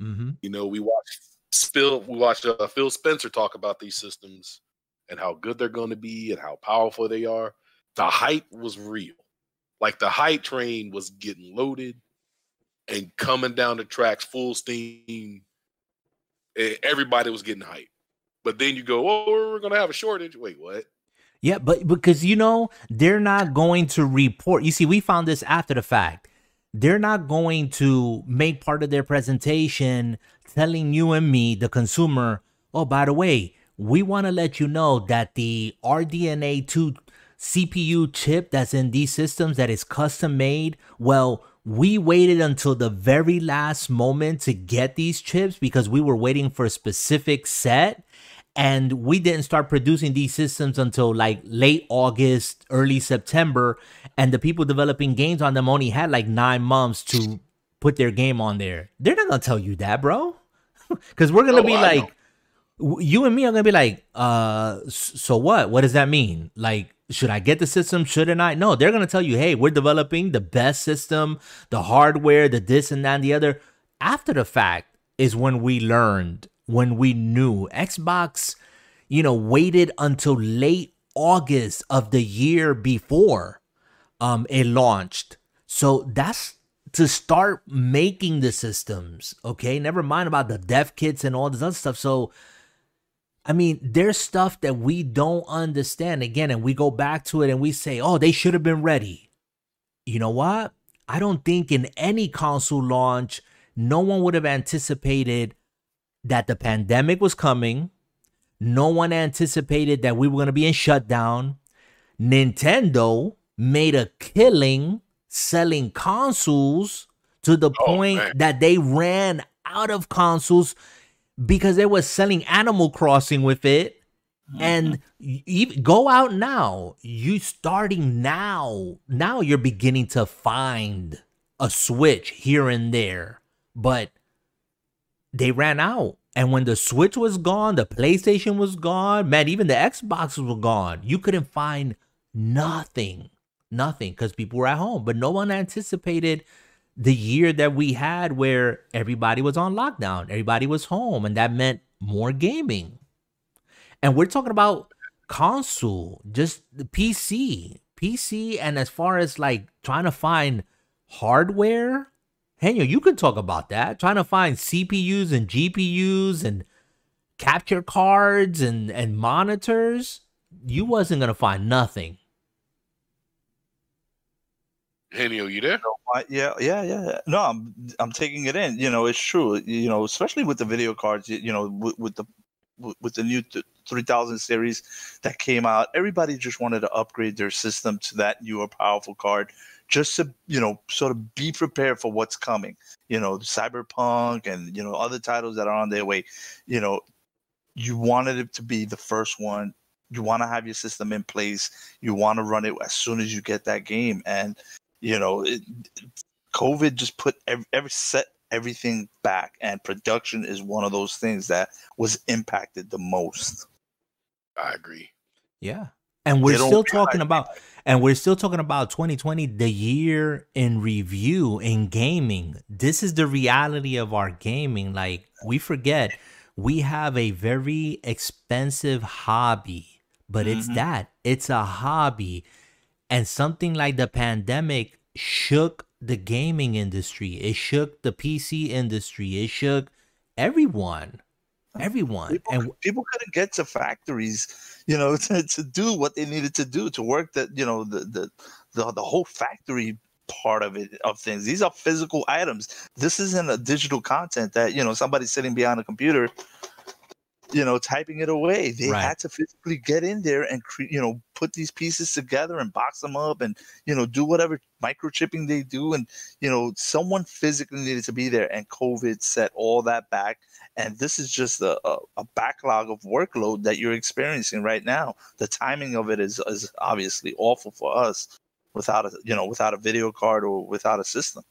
Mm-hmm. You know, we watched Phil, we watched uh, Phil Spencer talk about these systems and how good they're going to be and how powerful they are. The hype was real. Like the hype train was getting loaded and coming down the tracks full steam. Everybody was getting hype. But then you go, oh, we're going to have a shortage. Wait, what? Yeah, but because you know, they're not going to report. You see, we found this after the fact they're not going to make part of their presentation telling you and me, the consumer, oh, by the way, we want to let you know that the RDNA 2 CPU chip that's in these systems that is custom made, well, we waited until the very last moment to get these chips because we were waiting for a specific set and we didn't start producing these systems until like late August, early September and the people developing games on them only had like 9 months to put their game on there. They're not to tell you that, bro. <laughs> Cuz we're to oh, be I like know. you and me are to be like uh so what? What does that mean? Like should I get the system? Shouldn't I? No, they're to tell you, hey, we're developing the best system, the hardware, the this and that and the other. After the fact is when we learned, when we knew. Xbox, you know, waited until late August of the year before um, it launched. So that's to start making the systems, okay? Never mind about the dev kits and all this other stuff. So I mean, there's stuff that we don't understand again, and we go back to it and we say, oh, they should have been ready. You know what? I don't think in any console launch, no one would have anticipated that the pandemic was coming. No one anticipated that we were going to be in shutdown. Nintendo made a killing selling consoles to the oh, point man. that they ran out of consoles because they were selling Animal Crossing with it. Mm-hmm. And even go out now. You starting now. Now you're beginning to find a switch here and there, but they ran out. And when the Switch was gone, the PlayStation was gone, man, even the Xboxes were gone. You couldn't find nothing, nothing, because people were at home. But no one anticipated the year that we had where everybody was on lockdown, everybody was home, and that meant more gaming. And we're talking about console, just the PC, PC, and as far as like trying to find hardware, Henyo, you could talk about that. Trying to find CPUs and GPUs and capture cards and and monitors, you wasn't gonna find nothing. Henny, are you there? yeah, yeah, yeah. No, I'm I'm taking it in. You know, it's true. You know, especially with the video cards. You know, with, with the with the new 3000 series that came out, everybody just wanted to upgrade their system to that newer, powerful card, just to you know sort of be prepared for what's coming. You know, Cyberpunk and you know other titles that are on their way. You know, you wanted it to be the first one. You want to have your system in place. You want to run it as soon as you get that game, and you know, it, COVID just put every, every set everything back, and production is one of those things that was impacted the most. I agree. Yeah. And we're still talking about and we're still talking about 2020 the year in review in gaming. This is the reality of our gaming like we forget we have a very expensive hobby, but mm-hmm. it's that. It's a hobby and something like the pandemic shook the gaming industry. It shook the PC industry. It shook everyone. Everyone. People, and people couldn't get to factories, you know, <laughs> to, to do what they needed to do to work that, you know, the, the the the whole factory part of it of things. These are physical items. This isn't a digital content that, you know, somebody's sitting behind a computer you know, typing it away. They right. had to physically get in there and cre- you know put these pieces together and box them up and you know do whatever microchipping they do and you know someone physically needed to be there and COVID set all that back. And this is just a, a, a backlog of workload that you're experiencing right now. The timing of it is is obviously awful for us without a you know without a video card or without a system.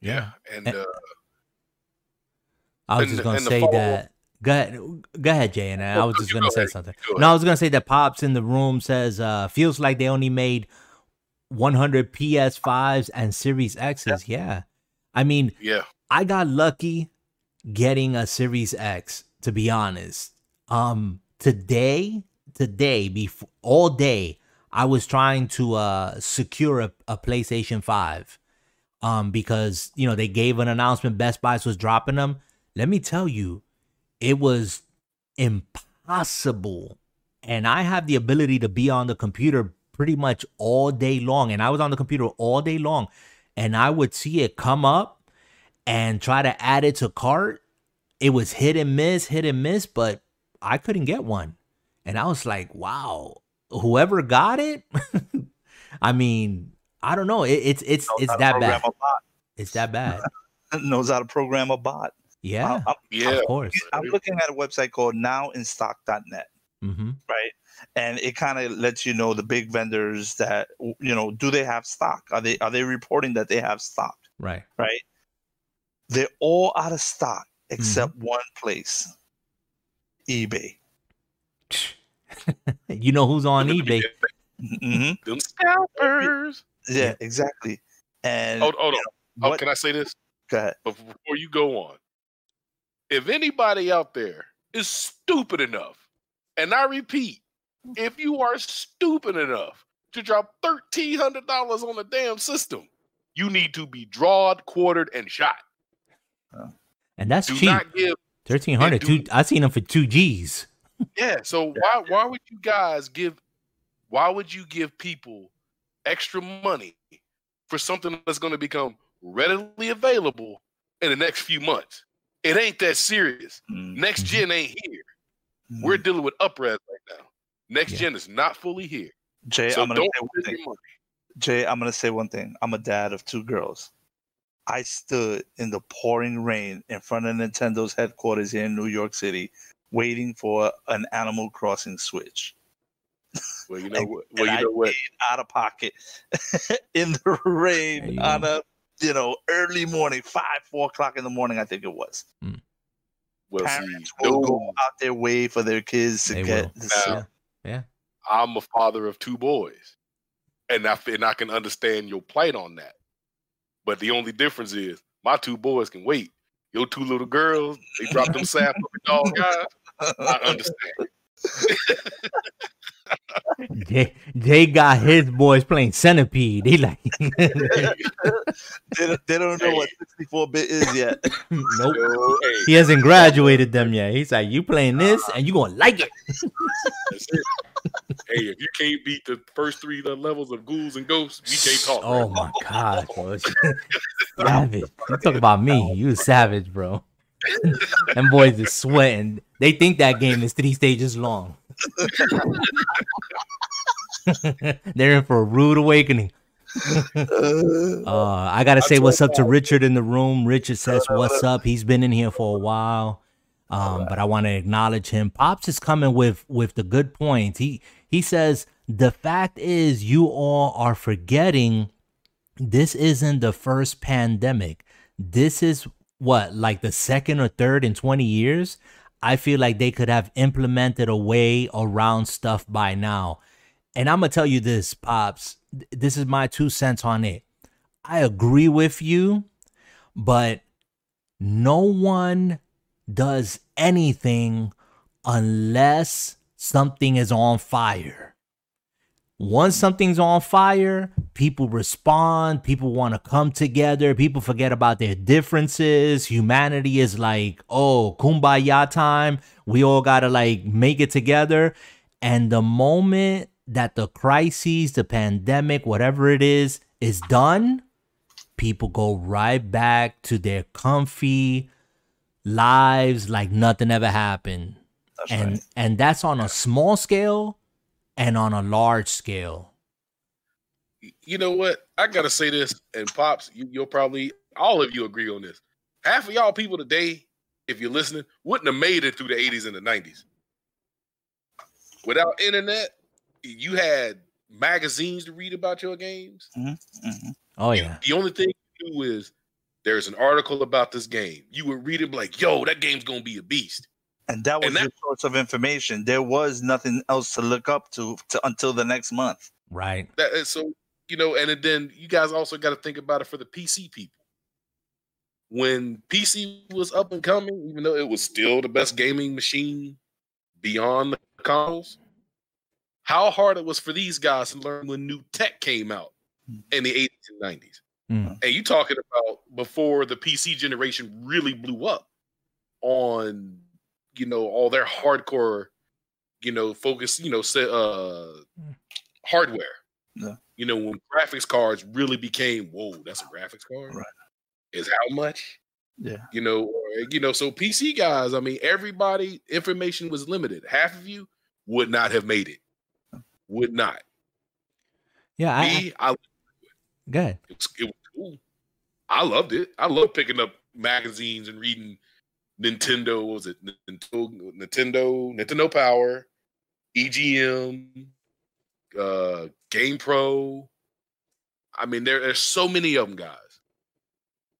Yeah, and. Uh, I was just gonna say that Go ahead, go ahead, Jay. And I was just gonna say something. No, I was gonna say that pops in the room says uh, feels like they only made 100 PS5s and Series X's. Yeah. yeah, I mean, yeah, I got lucky getting a Series X. To be honest, um, today, today, before all day, I was trying to uh secure a, a PlayStation Five, um, because you know they gave an announcement Best Buy was dropping them. Let me tell you it was impossible. And I have the ability to be on the computer pretty much all day long. And I was on the computer all day long. And I would see it come up and try to add it to cart. It was hit and miss, hit and miss, but I couldn't get one. And I was like, wow, whoever got it, <laughs> I mean, I don't know. It, it's it's it's how to that bad. It's that bad. <laughs> Knows how to program a bot. Yeah, I'm- I'm, Yeah, of course. I'm looking at a website called nowinstock.net. hmm right? And it kind of lets you know the big vendors that you know do they have stock? Are they are they reporting that they have stock? Right. Right? They're all out of stock except Mm-hmm. one place, eBay. <laughs> you know who's on eBay? hmm Them scalpers. Yeah, exactly. And Hold, hold on. Oh, can I say this go ahead. before you go on? If anybody out there is stupid enough, and I repeat, if you are stupid enough to drop thirteen hundred dollars on the damn system, you need to be drawed, quartered, and shot. And that's Do cheap. not give Thirteen hundred. do- Two. I seen them for two G's. Yeah. So why why would you guys give why would you give people extra money for something that's going to become readily available in the next few months? It ain't that serious. Mm, Next Mhm. gen ain't here. mm. We're dealing with upres right now. Next Yeah. gen is not fully here. Jay. So I'm gonna don't say one thing. Jay, I'm gonna say one thing. I'm a dad of two girls. I stood in the pouring rain in front of Nintendo's headquarters here in New York City, waiting for an Animal Crossing Switch. Well, you <laughs> know And- what? Well, and you know what? paid out of pocket <laughs> in the rain you on a you know early morning, five, four o'clock in the morning, I think it was. Mm. Well, see, Parents will no, go out their way for their kids to They get will. the Now, Yeah. I'm a father of two boys, and I and I can understand your plight on that. But the only difference is my two boys can wait. Your two little girls, they drop them sap up the dog guys. I understand. Jay, Jay got his boys playing centipede. He like, <laughs> they, don't- they don't know what 64 bit is yet. <laughs> nope. Yo, hey, He hasn't graduated them yet. He's like, you playing this and you gonna like it. That's it. hey, if you can't beat the first three levels of ghouls and ghosts, we can't talk. Oh right? my god, bro. <laughs> savage. You talk about me. You savage, bro. <laughs> Them boys is sweating. They think that game is three stages long. <laughs> They're in for a rude awakening. Uh, Uh, I gotta say what's up to Richard in the room. Richard says what's up. He's been in here for a while, um, but I want to acknowledge him. Pops is coming with with the good points. He he says the fact is you all are forgetting this isn't the first pandemic. This is what like the second or third in twenty years. I feel like they could have implemented a way around stuff by now. And I'm gonna tell you this, pops. th- This is my two cents on it. I agree with you, but no one does anything unless something is on fire. Once something's on fire, people respond, people want to come together, people forget about their differences. Humanity is like, oh, kumbaya time. We all got to like make it together. And the moment that the crises, the pandemic, whatever it is, is done, people go right back to their comfy lives like nothing ever happened. That's and right. and that's on a small scale and on a large scale. You know what? I gotta say this, and pops, you, you'll probably all of you agree on this. Half of y'all people today, if you're listening, wouldn't have made it through the 80s and the 90s. Without internet, you had magazines to read about your games. Mhm. Oh You- yeah. The only thing you do is there's an article about this game. You would read it like, yo, that game's gonna be a beast. And that was And that- your source of information. There was nothing else to look up to, to until the next month. Right. That is so you know, and then you guys also got to think about it for the PC people. When PC was up and coming, even though it was still the best gaming machine beyond the consoles, how hard it was for these guys to learn when new tech came out in the 80s and 90s. Mm. And you talking about before the PC generation really blew up on, you know, all their hardcore, you know, focus, you know, say, uh, hardware. Yeah. You know, when graphics cards really became, whoa, that's a graphics card. Right. Is how much? Yeah. You know, or, you know, so PC guys, I mean, everybody information was limited. Half of you would not have made it. would not. Yeah, I, Me, I, go ahead. it, was, it was cool. I loved it. I love picking up magazines and reading Nintendo. what Was it Nintendo? Nintendo, Nintendo Power, EGM, uh, Game Pro. I mean, there there's so many of them, guys.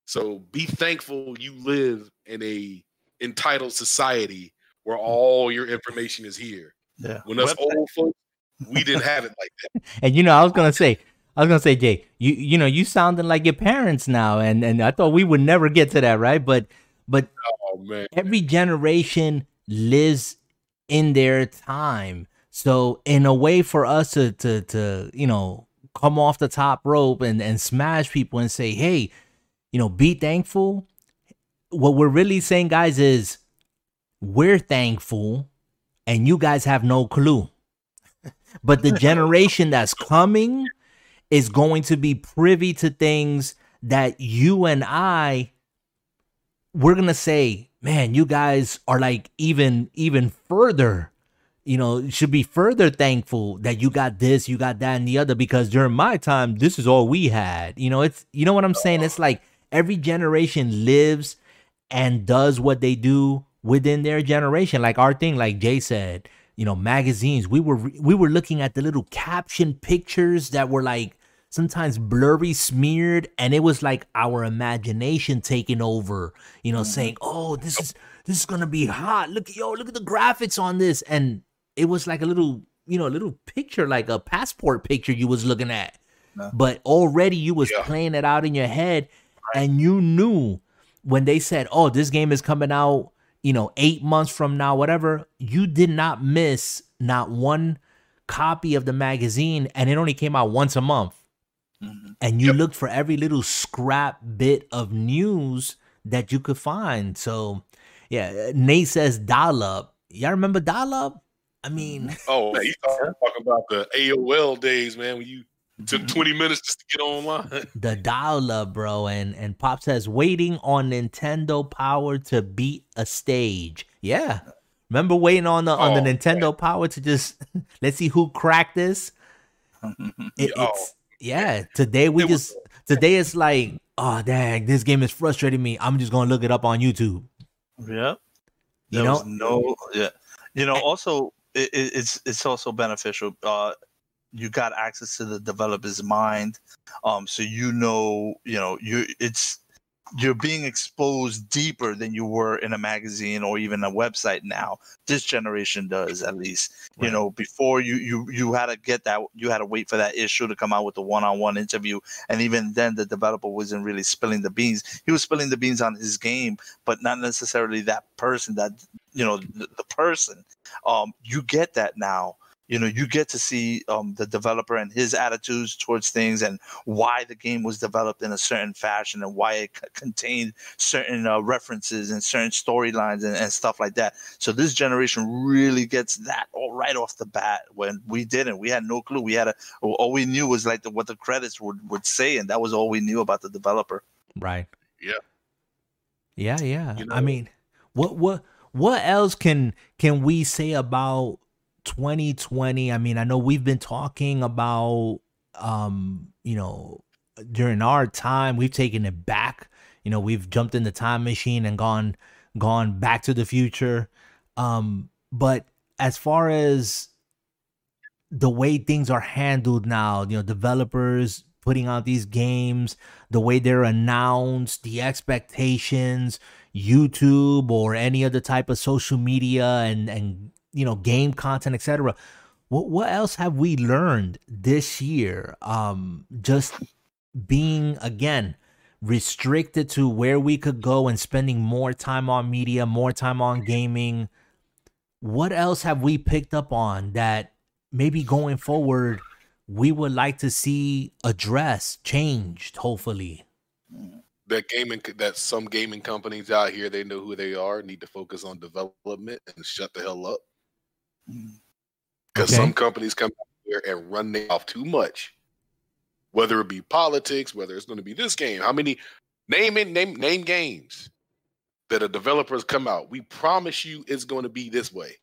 So be thankful you live in a entitled society where all your information is here. Yeah. When us Website- old folks, we didn't have it like that. <laughs> And you know, I was gonna say, I was gonna say, Jay, you you know, you sounding like your parents now, and and I thought we would never get to that, right? But but Oh man. every generation lives in their time. So in a way for us to to to you know come off the top rope and and smash people and say, hey, you know, be thankful. What we're really saying, guys, is we're thankful, and you guys have no clue. <laughs> but the generation that's coming is going to be privy to things that you and I we're gonna say, man, you guys are like even even further, you know, should be further thankful that you got this, you got that, and the other. Because during my time, this is all we had. You know, it's you know what I'm saying. It's like every generation lives and does what they do within their generation. Like our thing, like Jay said, you know, magazines. We were we were looking at the little caption pictures that were like sometimes blurry smeared and it was like our imagination taking over you know saying mm. oh this is this is gonna be hot. Look yo look at the graphics on this. And it was like a little you know a little picture like a passport picture you was looking at. But already you was Yeah. playing it out in your head and you knew when they said oh this game is coming out you know eight months from now whatever you did not miss not one copy of the magazine and it only came out once a month Mhm. and you Yep. looked for every little scrap bit of news that you could find. So, yeah, Nate says dial up. Y'all remember dial up? I mean, Oh, <laughs> man, you talking about the AOL days, man, when you took Mhm. 20 minutes just to get online. <laughs> the dial up, bro. And and Pop says waiting on Nintendo Power to beat a stage. Yeah. Remember waiting on the on the Oh, Nintendo Power to just <laughs> let's see who cracked this. It, Oh. it's yeah. Today we just today it's like, oh dang, this game is frustrating me. I'm just gonna look it up on YouTube. Yeah. You know, was no yeah. You know, also it- it's it's also beneficial. Uh you got access to the developer's mind. Um so you know, you know, you it's you're being exposed deeper than you were in a magazine or even a website now. This generation does at least. You know, before you you you had to get that you had to wait for that issue to come out with the one-on-one interview and even then the developer wasn't really spilling the beans. He was spilling the beans on his game, but not necessarily that person that you know the, the person. Um you get that now. You know, you get to see um, the developer and his attitudes towards things, and why the game was developed in a certain fashion, and why it c- contained certain uh, references and certain storylines and, and stuff like that. So this generation really gets that all right off the bat. When we didn't, we had no clue. We had a all we knew was like the, what the credits would would say, and that was all we knew about the developer. right? Yeah. Yeah, yeah. You I mean, what what what else can can we say about 2020? I mean, I know we've been talking about um, you know, during our time, we've taken it back. You know, we've jumped in the time machine and gone gone back to the future. Um, but as far as the way things are handled now, you know, developers putting out these games, the way they're announced, the expectations, YouTube or any other type of social media and and you know game content, etc. What what else have we learned this year? Um, just being again restricted to where we could go and spending more time on media, more time on gaming. What else have we picked up on that maybe going forward we would like to see addressed, changed, hopefully? that gaming that some gaming companies out here they know who they are need to focus on development and shut the hell up because Okay. some companies come out here and run their off too much whether it be politics whether it's going to be this game how many name it name name games that a developers come out we promise you it's going to be this way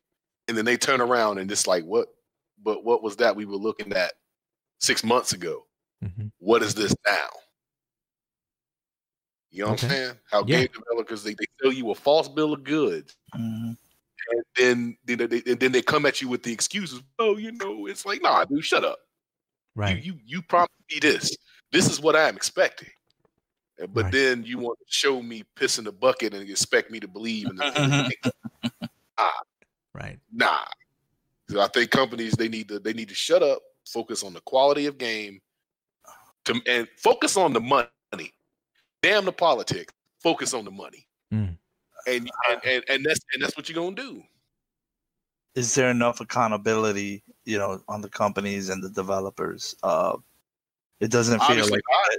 and then they turn around and it's like what but what was that we were looking at six months ago? Mhm. What is this now? You know what I'm saying? How Yeah. game developers they, they sell you a false bill of goods, Mhm. And then you know, they, and then they come at you with the excuses. Oh, you know, it's like, nah, dude, shut up. Right. You you you promised me this. This is what I'm expecting. But Right. then you want to show me piss in the bucket and expect me to believe in the <laughs> Right. nah. So I think companies they need to they need to shut up, focus on the quality of game, to and focus on the money. Damn the politics. Focus on the money. Mm. And, and and and that's and that's what you're gonna do. is there enough accountability, you know, on the companies and the developers? Uh, it doesn't feel Obviously like not.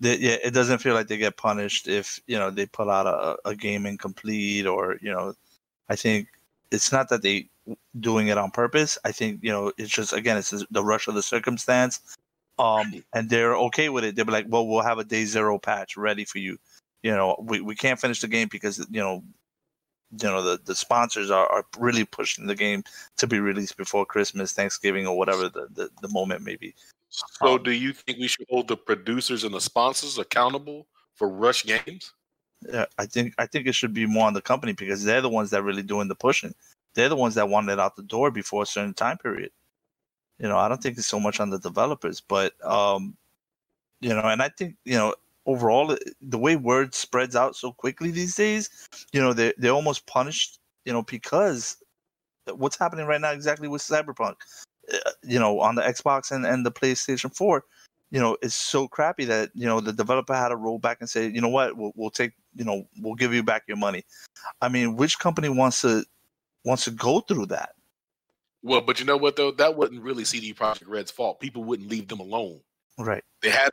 they, yeah, it doesn't feel like they get punished if you know they put out a, a game incomplete or you know, I think it's not that they doing it on purpose. I think you know it's just again it's the rush of the circumstance, um, and they're okay with it. They'll be like, well, we'll have a day zero patch ready for you. You know, we, we can't finish the game because you know you know the, the sponsors are, are really pushing the game to be released before christmas thanksgiving or whatever the, the, the moment may be. So Um, do you think we should hold the producers and the sponsors accountable for rush games? Yeah, i think i think it should be more on the company because they're the ones that really doing the pushing. They're the ones that want it out the door before a certain time period. You know i don't think it's so much on the developers but um you know and i think you know overall the way word spreads out so quickly these days you know they they're almost punished you know because what's happening right now exactly with cyberpunk uh, you know on the xbox and, and the playstation 4 you know it's so crappy that you know the developer had to roll back and say you know what we'll, we'll take you know we'll give you back your money i mean which company wants to wants to go through that Well, but you know what though? That wasn't really CD Projekt Red's fault. People wouldn't leave them alone. right They had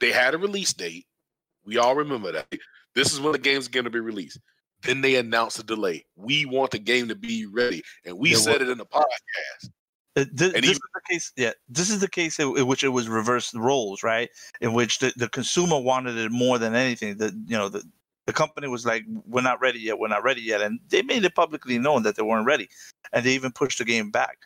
they had a release date. We all remember that. This is when the game's going to be released. Then they announce a delay. We want the game to be ready, and we There said wa- it in the podcast. Uh, thi- And this even- is the case. Yeah, this is the case in, in which it was reversed roles, right? In which the, the consumer wanted it more than anything. The you know the the company was like, "We're not ready yet. We're not ready yet," and they made it publicly known that they weren't ready, and they even pushed the game back.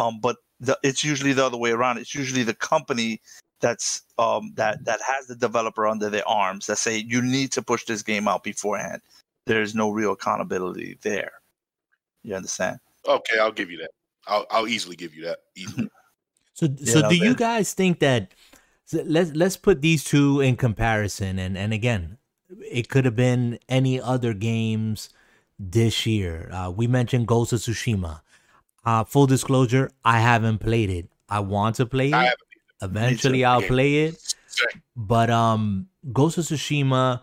Um, but the, it's usually the other way around. It's usually the company that's um that that has the developer under their arms that say you need to push this game out beforehand. There's no real accountability there. You understand? Okay, I'll give you that. I'll, I'll easily give you that. Easily. <laughs> So, so Yeah, do you guys think that? so let's let's put these two in comparison, and and again, it could have been any other games this year. Uh, we mentioned Ghost of Tsushima. Uh, full disclosure, I haven't played it. I want to play it. Eventually. I'll play it. But um, Ghost of Tsushima,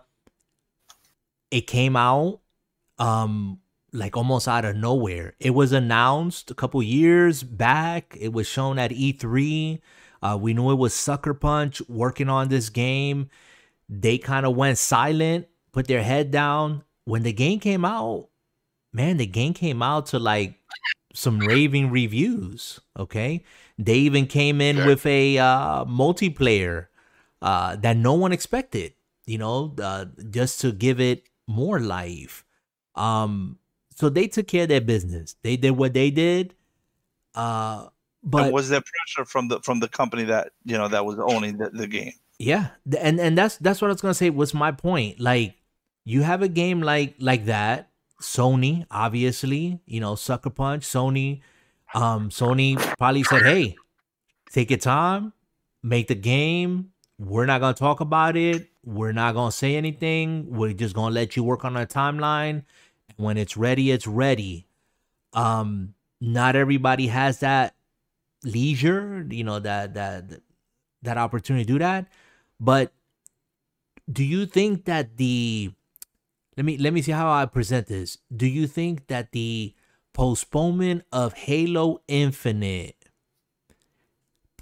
it came out um like almost out of nowhere. It was announced a couple years back. It was shown at E3. Uh, we knew it was Sucker Punch working on this game. They kind of went silent, put their head down. When the game came out, man, the game came out to like some raving reviews. Okay. They even came in with a uh, multiplayer uh, that no one expected, you know, uh, just to give it more life. Um, so they took care of their business. They did what they did. Uh, But but was there pressure from the from the company that you know that was owning the, the game? yeah, and and that's that's what I was gonna say. Was my point? Like, you have a game like like that. Sony, obviously, you know, Sucker Punch. Sony, um, Sony probably said, "Hey, take your time, make the game. We're not gonna talk about it. We're not gonna say anything. We're just gonna let you work on our timeline. When it's ready, it's ready." Um, not everybody has that leisure, you know, that that that opportunity to do that. But do you think that the let me let me see how I present this. Do you think that the postponement of Halo Infinite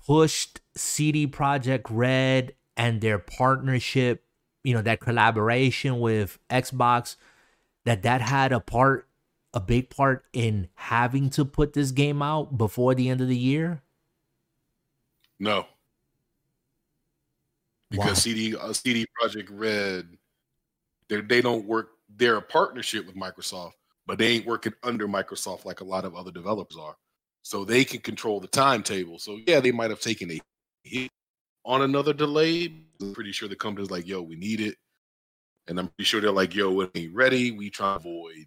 pushed CD Projekt Red and their partnership, you know, that collaboration with Xbox that that had a part a big part in having to put this game out before the end of the year? No, because Why? CD uh, CD Project Red, they they don't work. They're a partnership with Microsoft, but they ain't working under Microsoft like a lot of other developers are. so they can control the timetable. So yeah, they might have taken a hit on another delay. I'm pretty sure the company's like, yo, we need it. And I'm pretty sure they're like, yo, we ready, we try to avoid.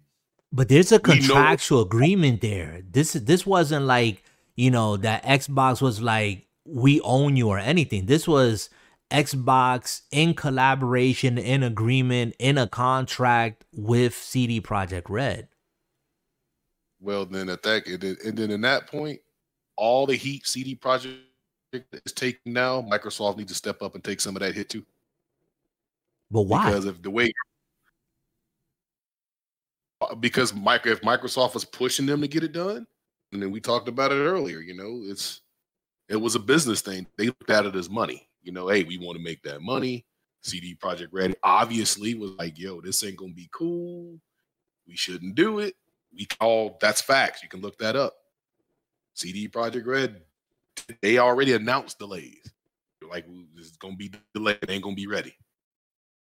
But there's a contractual agreement there. This this wasn't like, you know, that Xbox was like, we own you or anything. This was Xbox in collaboration, in agreement, in a contract with CD Projekt Red. Well, then at that, and then in that point, all the heat CD Projekt is taking now, Microsoft needs to step up and take some of that hit too. But why? Because of the way. Because Micro, if Microsoft was pushing them to get it done, and then we talked about it earlier, you know, it's it was a business thing. They looked at it as money. You know, hey, we want to make that money. CD Projekt Red obviously was like, yo, this ain't gonna be cool. We shouldn't do it we call that's facts. You can look that up. CD Projekt Red, they already announced delays. like, this is gonna be delayed, ain't gonna be ready.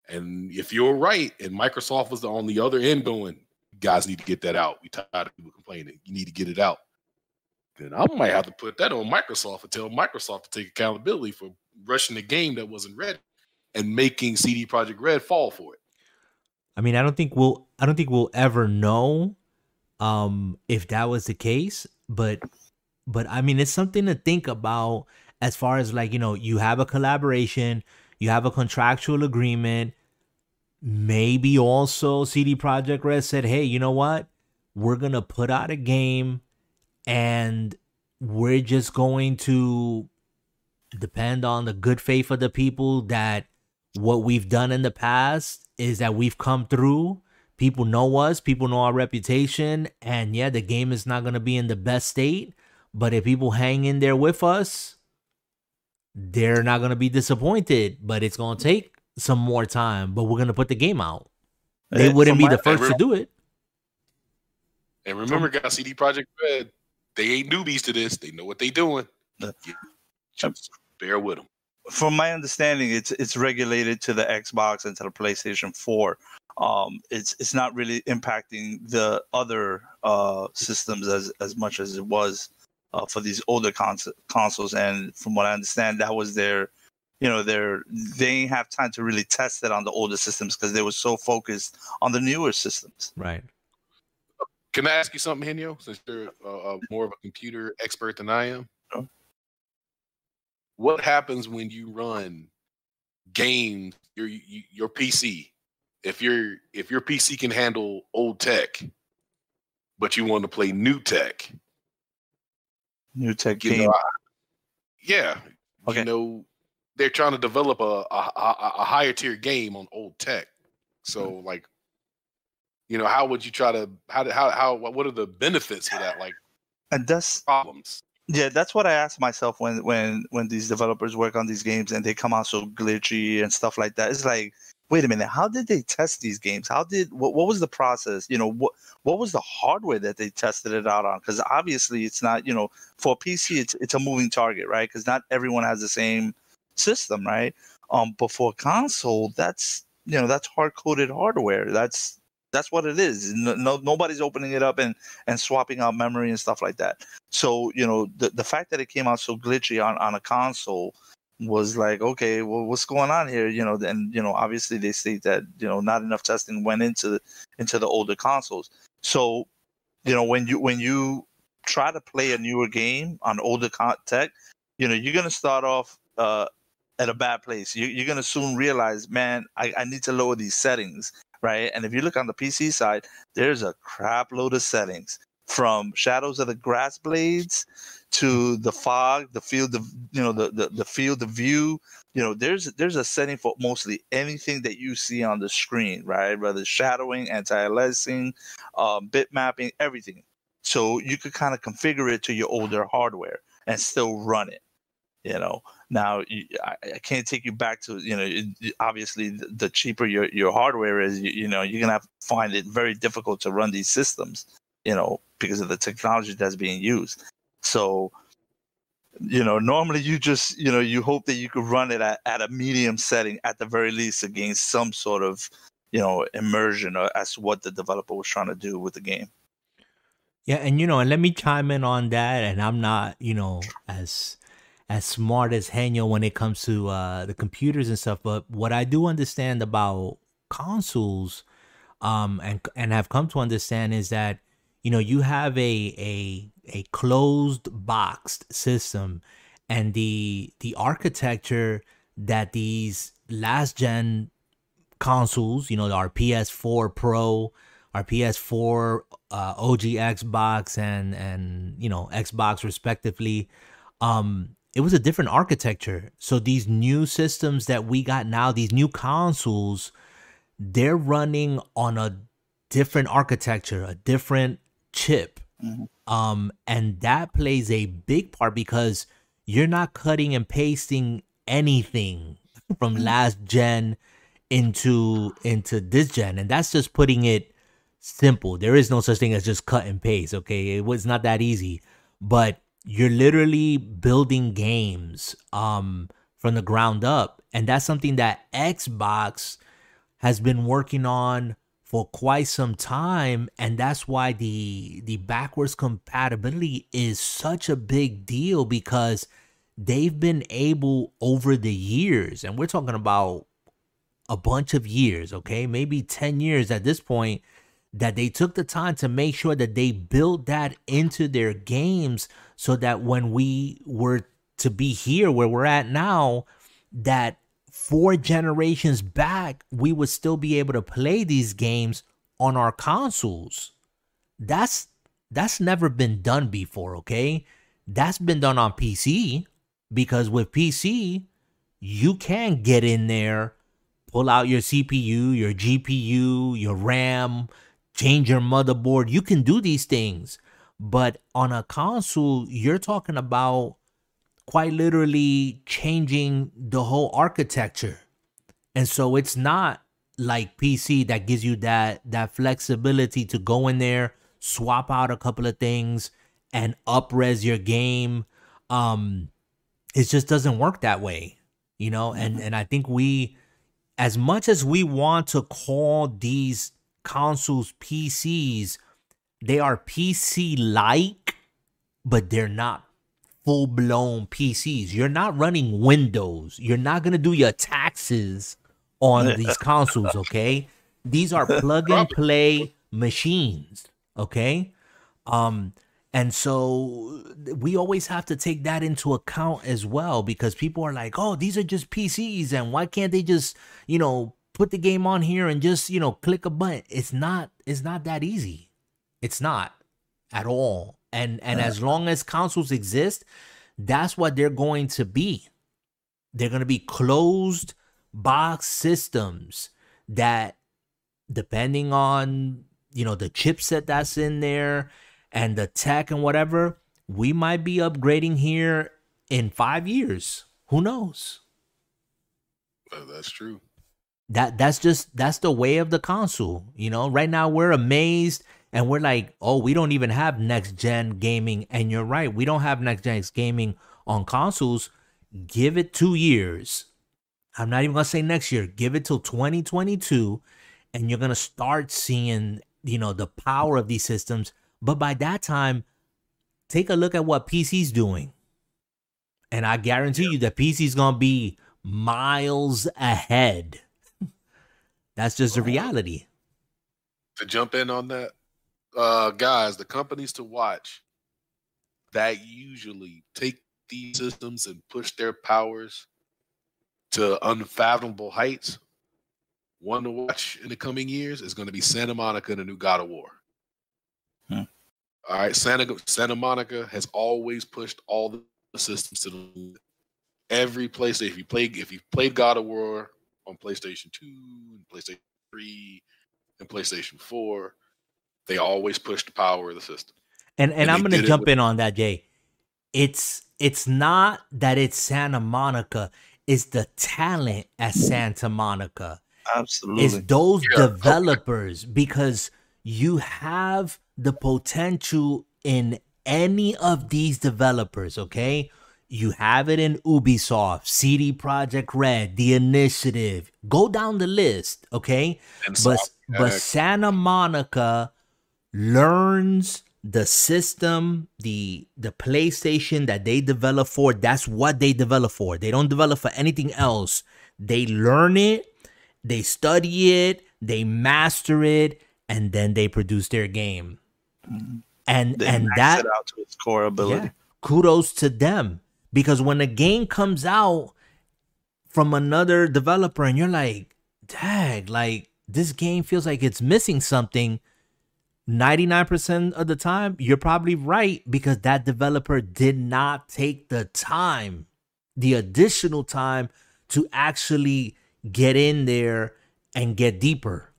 And if you're right, and Microsoft was on the other end going, guys need to get that out. We tired of people complaining. You need to get it out. Then I might have to put that on Microsoft and tell Microsoft to take accountability for rushing the game that wasn't ready and making CD Projekt Red fall for it. I mean, I don't think we'll I don't think we'll ever know um if that was the case but but i mean it's something to think about as far as like you know you have a collaboration you have a contractual agreement. Maybe also cd projekt red said hey you know what? We're gonna put out a game and we're just going to depend on the good faith of the people that what we've done in the past is that we've come through people know us, people know our reputation, and yeah, the game is not going to be in the best state, but if people hang in there with us, they're not going to be disappointed, but it's going to take some more time, but we're going to put the game out. They eh, wouldn't be the first to do it. And remember, guys, CD Projekt Red, they ain't newbies to this. They know what they're doing. Just bear with them. From my understanding, it's it's regulated to the Xbox and to the PlayStation 4 um, it's it's not really impacting the other uh, systems as as much as it was uh, for these older cons- consoles. And from what I understand, that was their, you know, their they didn't have time to really test it on the older systems because they were so focused on the newer systems. Right. Can I ask you something, Henyo? Since you're uh, more of a computer expert than I am, what happens when you run games your your PC if your if your PC can handle old tech, but you want to play new tech, new tech game, know, yeah, okay. you know they're trying to develop a, a, a higher tier game on old tech. So mm-hmm. like, you know, how would you try to how how how what are the benefits for that? Like, and that's problems. Yeah, that's what I ask myself when when when these developers work on these games and they come out so glitchy and stuff like that. It's like wait a minute, how did they test these games? How did what, what was the process? You know, what what was the hardware that they tested it out on? Because obviously it's not, you know, for PC it's it's a moving target, right? Because not everyone has the same system, right? Um, but for console, that's you know that's hard coded hardware. That's that's what it is. No, no, nobody's opening it up and and swapping out memory and stuff like that. So you know the the fact that it came out so glitchy on on a console was like, okay, well, what's going on here? You know, and you know, obviously they state that you know not enough testing went into the, into the older consoles. So, you know, when you when you try to play a newer game on older tech, you know, you're gonna start off uh, at a bad place. You, you're gonna soon realize, man, I, I need to lower these settings, right? And if you look on the PC side, there's a crap load of settings from Shadows of the Grass Blades to the fog, the field of you know the, the the field of view. You know, there's there's a setting for mostly anything that you see on the screen, right? Whether shadowing, anti-aliasing, um, bit mapping, everything. So you could kind of configure it to your older hardware and still run it. You know, now you, I, I, can't take you back to you know it, obviously the, cheaper your, your hardware is, you, you know you're gonna have to find it very difficult to run these systems. You know, because of the technology that's being used. So, you know, normally you just, you know, you hope that you could run it at, at a medium setting at the very least against some sort of, you know, immersion or as what the developer was trying to do with the game. Yeah, and you know, and let me chime in on that. And I'm not, you know, as as smart as Henyo when it comes to uh the computers and stuff, but what I do understand about consoles, um, and and have come to understand is that you know you have a a a closed boxed system, and the the architecture that these last gen consoles, you know, our PS4 Pro, our PS4 uh, OG Xbox and and you know Xbox respectively, um, it was a different architecture. So these new systems that we got now, these new consoles, they're running on a different architecture, a different chip. Mm-hmm. Um, and that plays a big part because you're not cutting and pasting anything <laughs> from last gen into into this gen and that's just putting it simple there is no such thing as just cut and paste okay it was not that easy but you're literally building games um from the ground up. And that's something that Xbox has been working on for quite some time. And that's why the the backwards compatibility is such a big deal because they've been able over the years, and we're talking about a bunch of years, okay, maybe 10 years at this point, that they took the time to make sure that they built that into their games so that when we were to be here where we're at now, that four generations back, we would still be able to play these games on our consoles. That's that's never been done before, okay? That's been done on PC because with PC, you can get in there, pull out your CPU, your GPU, your RAM, change your motherboard. You can do these things. But on a console, you're talking about quite literally changing the whole architecture. And so it's not like PC that gives you that that flexibility to go in there, swap out a couple of things and upres your game. Um it just doesn't work that way you know and mm-hmm. and i think we as much as we want to call these consoles pcs they are pc like but they're not full blown pcs you're not running windows you're not going to do your taxes on <laughs> these consoles okay these are <laughs> plug and play machines okay um and so we always have to take that into account as well because people are like, oh, these are just PCs and why can't they just, you know, put the game on here and just, you know, click a button? It's not it's not that easy. It's not at all. And and as long as consoles exist, that's what they're going to be. They're going to be closed box systems that depending on, you know, the chipset that's in there and the tech and whatever, we might be upgrading here in five years. Who knows? that's true. That that's just that's the way of the console. You know, right now we're amazed and we're like, oh, we don't even have next gen gaming. And you're right, we don't have next gen gaming on consoles. Give it two years. I'm not even gonna say next year. Give it till 2022, and you're gonna start seeing, you know, the power of these systems but by that time, take a look at what PC's doing. And I guarantee you that PC's going to be miles ahead. <laughs> That's just the reality. To jump in on that, uh, guys, the companies to watch that usually take these systems and push their powers to unfathomable heights. One to watch in the coming years is going to be Santa Monica and the new God of War. Hmm. All right, Santa Santa Monica has always pushed all the systems to the every PlayStation. If you play, if you played God of War on PlayStation Two, PlayStation Three, and PlayStation Four, they always push the power of the system. And and, and I'm going to jump with- in on that, Jay. It's it's not that it's Santa Monica; it's the talent at Santa Monica. Absolutely, it's those yeah. developers because you have the potential in any of these developers, okay? You have it in Ubisoft, CD Projekt Red, The Initiative. Go down the list, okay? but but Santa Monica learns the system, the the PlayStation that they develop for, that's what they develop for. They don't develop for anything else. They learn it, they study it, they master it, and then they produce their game. Mm-hmm. And they and that out to its core ability. Yeah, kudos to them because when a game comes out from another developer and you're like, "Dag, like this game feels like it's missing something." 99% of the time, you're probably right because that developer did not take the time, the additional time to actually get in there and get deeper,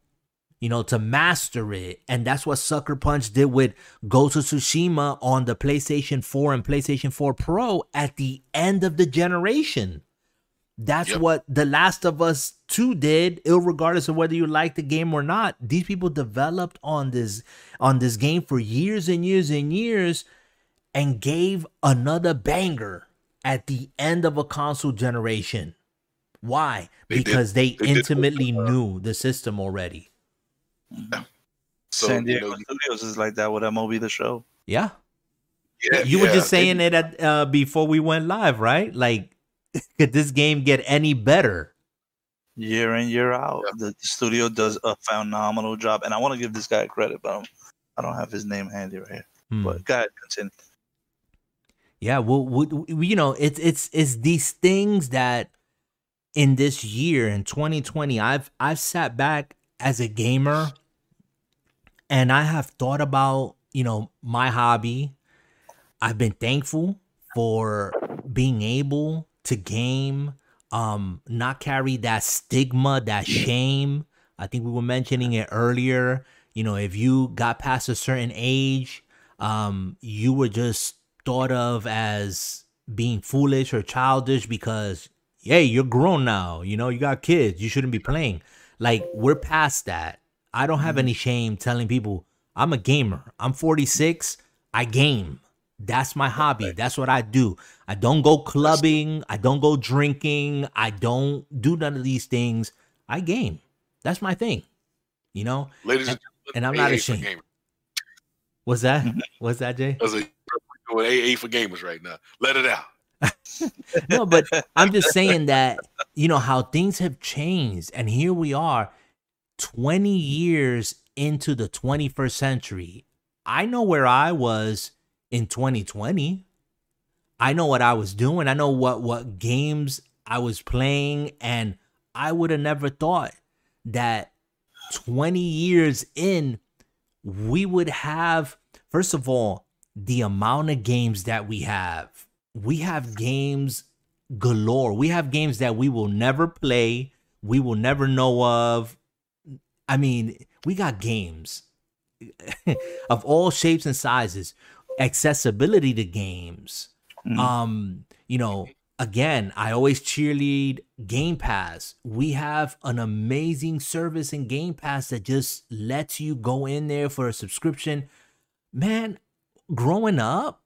you know, to master it. And that's what Sucker Punch did with Ghost of Tsushima on the PlayStation 4 and PlayStation 4 Pro at the end of the generation. That's yep. what The Last of Us 2 did, regardless of whether you like the game or not. These people developed on this on this game for years and years and years and gave another banger at the end of a console generation. Why? They because did. they, they intimately knew the system already. Yeah. So, San Diego you know, Studios is like that with MLB the show. Yeah. Yeah, you yeah, were just saying it at, uh, before we went live, right? Like <laughs> could this game get any better? Year in, year out, yeah. the studio does a phenomenal job, and I want to give this guy credit, but I'm, I do not have his name handy right here. Hmm. But go ahead, continue. Yeah, well, we, you know, it's it's it's these things that in this year in 2020, I've I've sat back as a gamer, and I have thought about you know my hobby. I've been thankful for being able to game, um, not carry that stigma, that shame. I think we were mentioning it earlier. You know, if you got past a certain age, um, you were just thought of as being foolish or childish because, hey, you're grown now. You know, you got kids. You shouldn't be playing. Like, we're past that. I don't have mm-hmm. any shame telling people I'm a gamer. I'm 46. I game. That's my hobby. That's what I do. I don't go clubbing. I don't go drinking. I don't do none of these things. I game. That's my thing. You know? Ladies and, and I'm not ashamed. What's that? <laughs> What's that, Jay? I was like, doing AA for gamers right now. Let it out. <laughs> no, but I'm just saying that, you know, how things have changed. And here we are, 20 years into the 21st century. I know where I was in 2020. I know what I was doing. I know what what games I was playing and I would have never thought that 20 years in we would have first of all the amount of games that we have. We have games galore. We have games that we will never play, we will never know of. I mean, we got games <laughs> of all shapes and sizes accessibility to games. Mm-hmm. Um, you know, again, I always cheerlead Game Pass. We have an amazing service in Game Pass that just lets you go in there for a subscription. Man, growing up,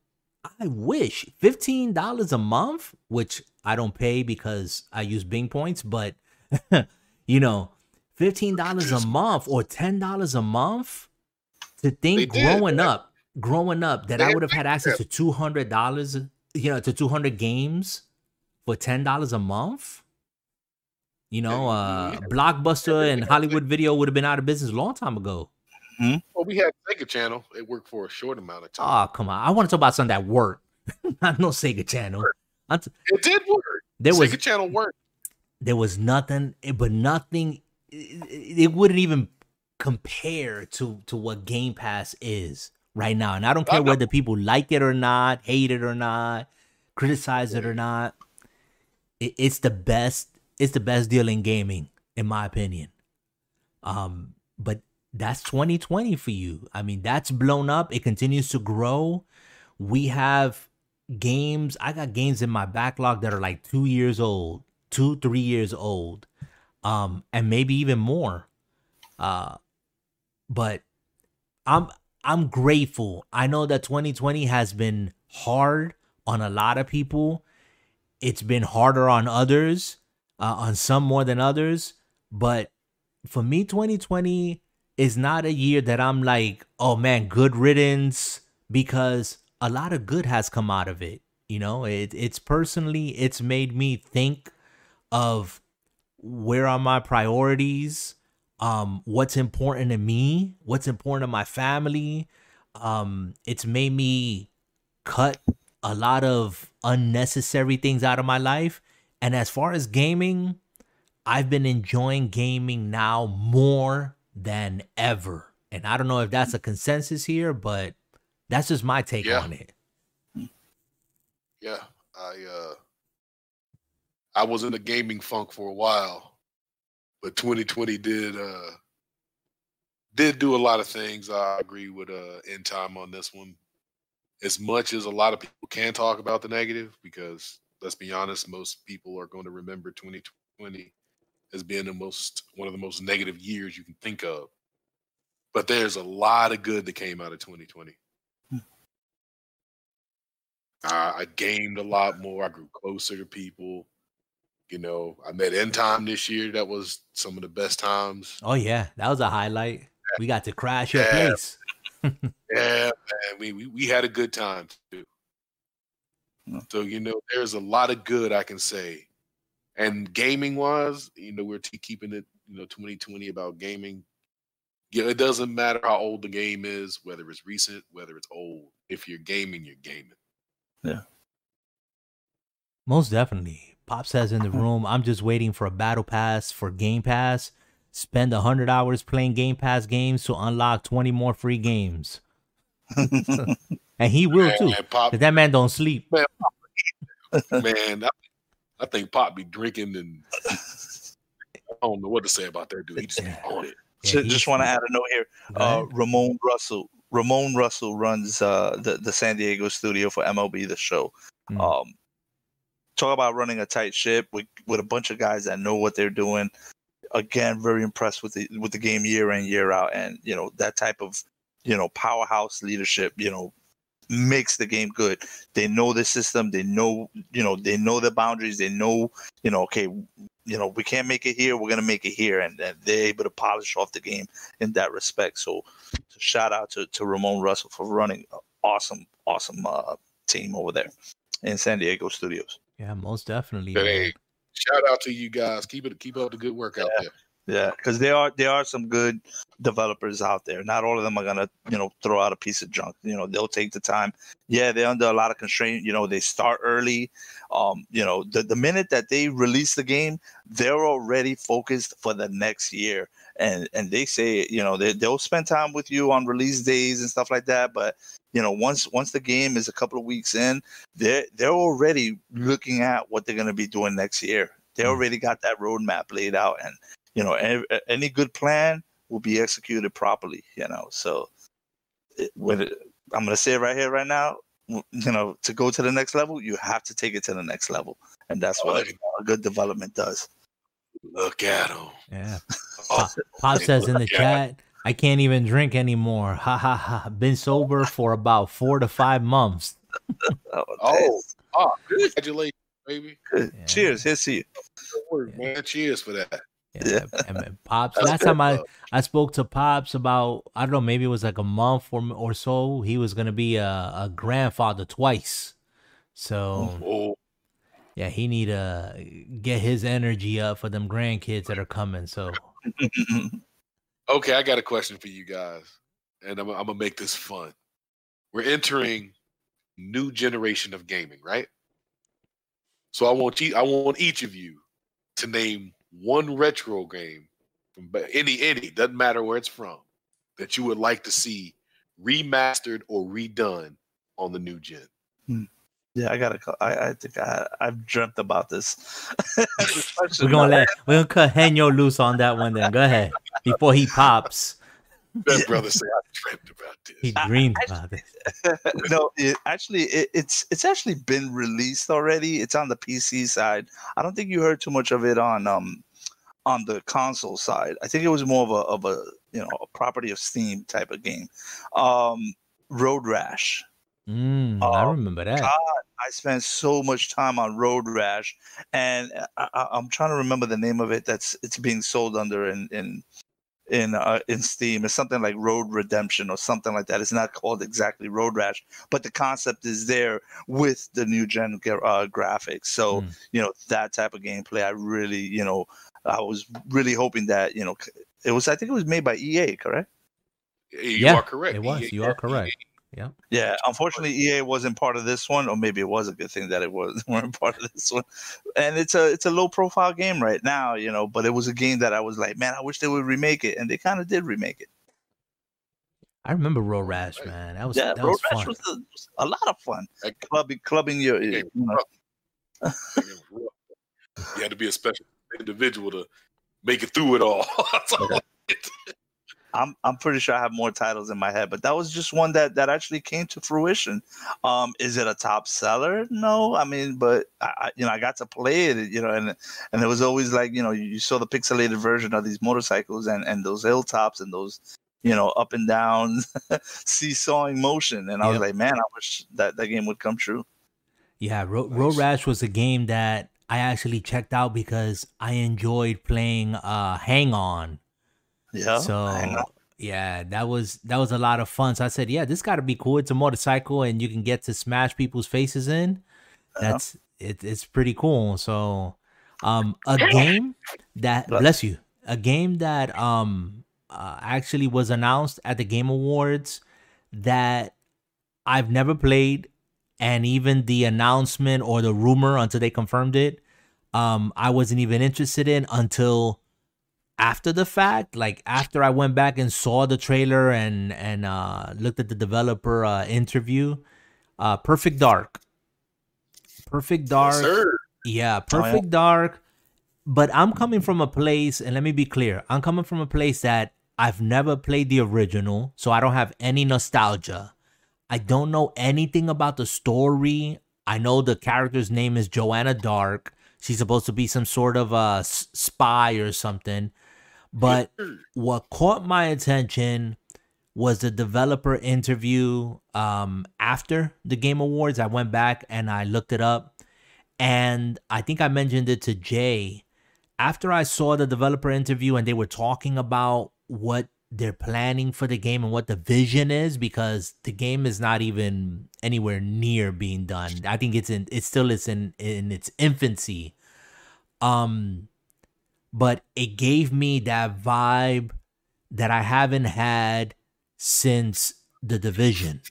I wish $15 a month, which I don't pay because I use Bing points, but <laughs> you know, $15 a month or $10 a month to think growing up growing up that I would have had access to two hundred dollars, you know, to two hundred games for ten dollars a month. You know, uh, Blockbuster and Hollywood Video would have been out of business a long time ago. Hmm? Well, we had Sega Channel. It worked for a short amount of time. Oh, come on! I want to talk about something that worked. <laughs> Not no Sega Channel. T- it did work. There Sega was Channel worked. There was nothing, eh, but nothing. It, it wouldn't even compare to to what Game Pass is right now. And I don't care whether people like it or not, hate it or not, criticize it or not. It, it's the best. It's the best deal in gaming, in my opinion. Um, but that's 2020 for you. I mean, that's blown up. It continues to grow. We have games. I got games in my backlog that are like two years old, two, three years old, um, and maybe even more. Uh, but I'm I'm grateful. I know that 2020 has been hard on a lot of people. It's been harder on others, uh, on some more than others. But for me, 2020 is not a year that I'm like, oh man, good riddance. because a lot of good has come out of it. You know, it, it's personally, it's made me think of where are my priorities, um, what's important to me, what's important to my family. Um, it's made me cut a lot of unnecessary things out of my life. And as far as gaming, I've been enjoying gaming now more than ever. And I don't know if that's a consensus here, but that's just my take Yeah. on it. Yeah, I uh, I was in a gaming funk for a while, but 2020 did uh did do a lot of things. I agree with uh in time on this one. As much as a lot of people can talk about the negative, because let's be honest, most people are going to remember 2020 as being the most one of the most negative years you can think of. But there's a lot of good that came out of 2020. I, I gamed a lot more. I grew closer to people. You know, I met End Time this year. That was some of the best times. Oh yeah, that was a highlight. We got to crash your Yeah. place. <laughs> Yeah, man. We, we we had a good time too. So you know, there's a lot of good I can say. And gaming wise, you know, we're t- keeping it, you know, 2020 about gaming. Yeah, it doesn't matter how old the game is, whether it's recent, whether it's old. If you're gaming, you're gaming. Yeah. Most definitely. Pop says in the room, I'm just waiting for a battle pass for Game Pass. Spend 100 hours playing Game Pass games to unlock 20 more free games. <laughs> And he will too. Man, Pop, 'cause that man don't sleep. man, I, I think Pop be drinking and I don't know what to say about that dude. He just be on it. Yeah, Ju- just want to add a note here. Uh. Ramone Russell. Ramone Russell runs uh, the the San Diego studio for MLB The Show. Mm. Um, talk about running a tight ship with with a bunch of guys that know what they're doing. Again, very impressed with the with the game year in year out, and you know that type of you know powerhouse leadership. You know makes the game good. They know the system. They know you know they know the boundaries. They know you know okay you know we can't make it here. We're gonna make it here, and, and they're able to polish off the game in that respect. So, so shout out to to Ramone Russell for running an awesome awesome uh, team over there in San Diego studios. Yeah, most definitely. Hey, shout out to you guys. Keep it keep up the good work out there. Yeah, because there are there are some good developers out there. Not all of them are gonna you know throw out a piece of junk. You know they'll take the time. Yeah, they're under a lot of constraint. You know they start early. Um, you know the the minute that they release the game, they're already focused for the next year. And and they say you know they they'll spend time with you on release days and stuff like that. But you know once once the game is a couple of weeks in, they're they're already looking at what they're gonna be doing next year. They Mm. already got that roadmap laid out and you know any, any good plan will be executed properly you know so it, when it, i'm going to say it right here right now you know to go to the next level you have to take it to the next level and that's what a good development does Look at him. Yeah. <laughs> Oh, Pop says in the chat, I can't even drink anymore. Ha ha ha. Been sober <laughs> for about four to five months. oh, Oh, oh congratulations, baby. Yeah. cheers here's to you Good work, man. Cheers for that. Yeah. and- and <laughs> Pops. That's Last time I. I spoke to Pops about, I don't know, maybe it was like a month or, or so. He was going to be a, a grandfather twice. So, Oh, yeah, he need to get his energy up for them grandkids that are coming. So, <laughs> okay. I got a question for you guys, and I'm, I'm gonna make this fun. We're entering new generation of gaming, right? So I want you, I want each of you to name one retro game from any any doesn't matter where it's from that you would like to see remastered or redone on the new gen. Hmm. Yeah i gotta co- i, I think I, i've dreamt about this <laughs> we're going to let, we're going to cut Henyo loose on that one then. Go ahead. Before he pops, That brother said, I dreamt about this. he dreamed about it. <laughs> no, it, actually, it, it's it's actually been released already. It's on the PC side. I don't think you heard too much of it on um on the console side. I think it was more of a of a you know a property of Steam type of game. Um, Road Rash. Mm, I Oh, remember that. God, I spent so much time on Road Rash, and I, I, I'm trying to remember the name of it. That's it's being sold under in in in uh, in Steam. It's something like Road Redemption or something like that. It's not called exactly Road Rash, but the concept is there with the new gen uh, graphics. So mm. you know that type of gameplay. I really, you know, I was really hoping that you know it was. I think it was made by EA, correct? You yeah, are correct. It was. EA, you are correct. EA yeah. Yeah. Unfortunately, EA wasn't part of this one, or maybe it was a good thing that it was <laughs> weren't part of this one. And it's a it's a low profile game right now, you know. But it was a game that I was like, man, I wish they would remake it, and they kind of did remake it. I remember Road Rash, man. That was yeah, that Road was Rash was a, a, lot of fun. Clubbing, clubbing your, you, know. <laughs> you had to be a special individual to make it through it all. <laughs> I'm I'm pretty sure I have more titles in my head, but that was just one that that actually came to fruition. Um, is it a top seller? No, I mean, but I, you know I got to play it, you know, and and it was always like you know you saw the pixelated version of these motorcycles and and those hilltops and those you know up and down <laughs> seesawing motion, and I yep. was like, man, I wish that that game would come true. Yeah, Ro- nice. Road Rash was a game that I actually checked out because I enjoyed playing uh Hang On yeah. So yeah, that was that was a lot of fun. So I said, yeah, this got to be cool. It's a motorcycle, and you can get to smash people's faces in. That's it, it's pretty cool. So, um, a game that bless you, a game that um uh, actually was announced at the Game Awards that I've never played, and even the announcement or the rumor until they confirmed it, um, I wasn't even interested in until after the fact like after i went back and saw the trailer and and uh looked at the developer uh interview uh perfect dark. Perfect dark. yes, yeah perfect oh, yeah. dark. But i'm coming from a place and let me be clear i'm coming from a place that i've never played the original so i don't have any nostalgia. I don't know anything about the story. I know the character's name is joanna dark. She's supposed to be some sort of a spy or something but what caught my attention was the developer interview um, after the Game Awards. I went back and I looked it up. And I think I mentioned it to Jay. After I saw the developer interview and they were talking about what they're planning for the game and what the vision is, because the game is not even anywhere near being done. I think it's in it still is in in its infancy. Um but it gave me that vibe that I haven't had since the division.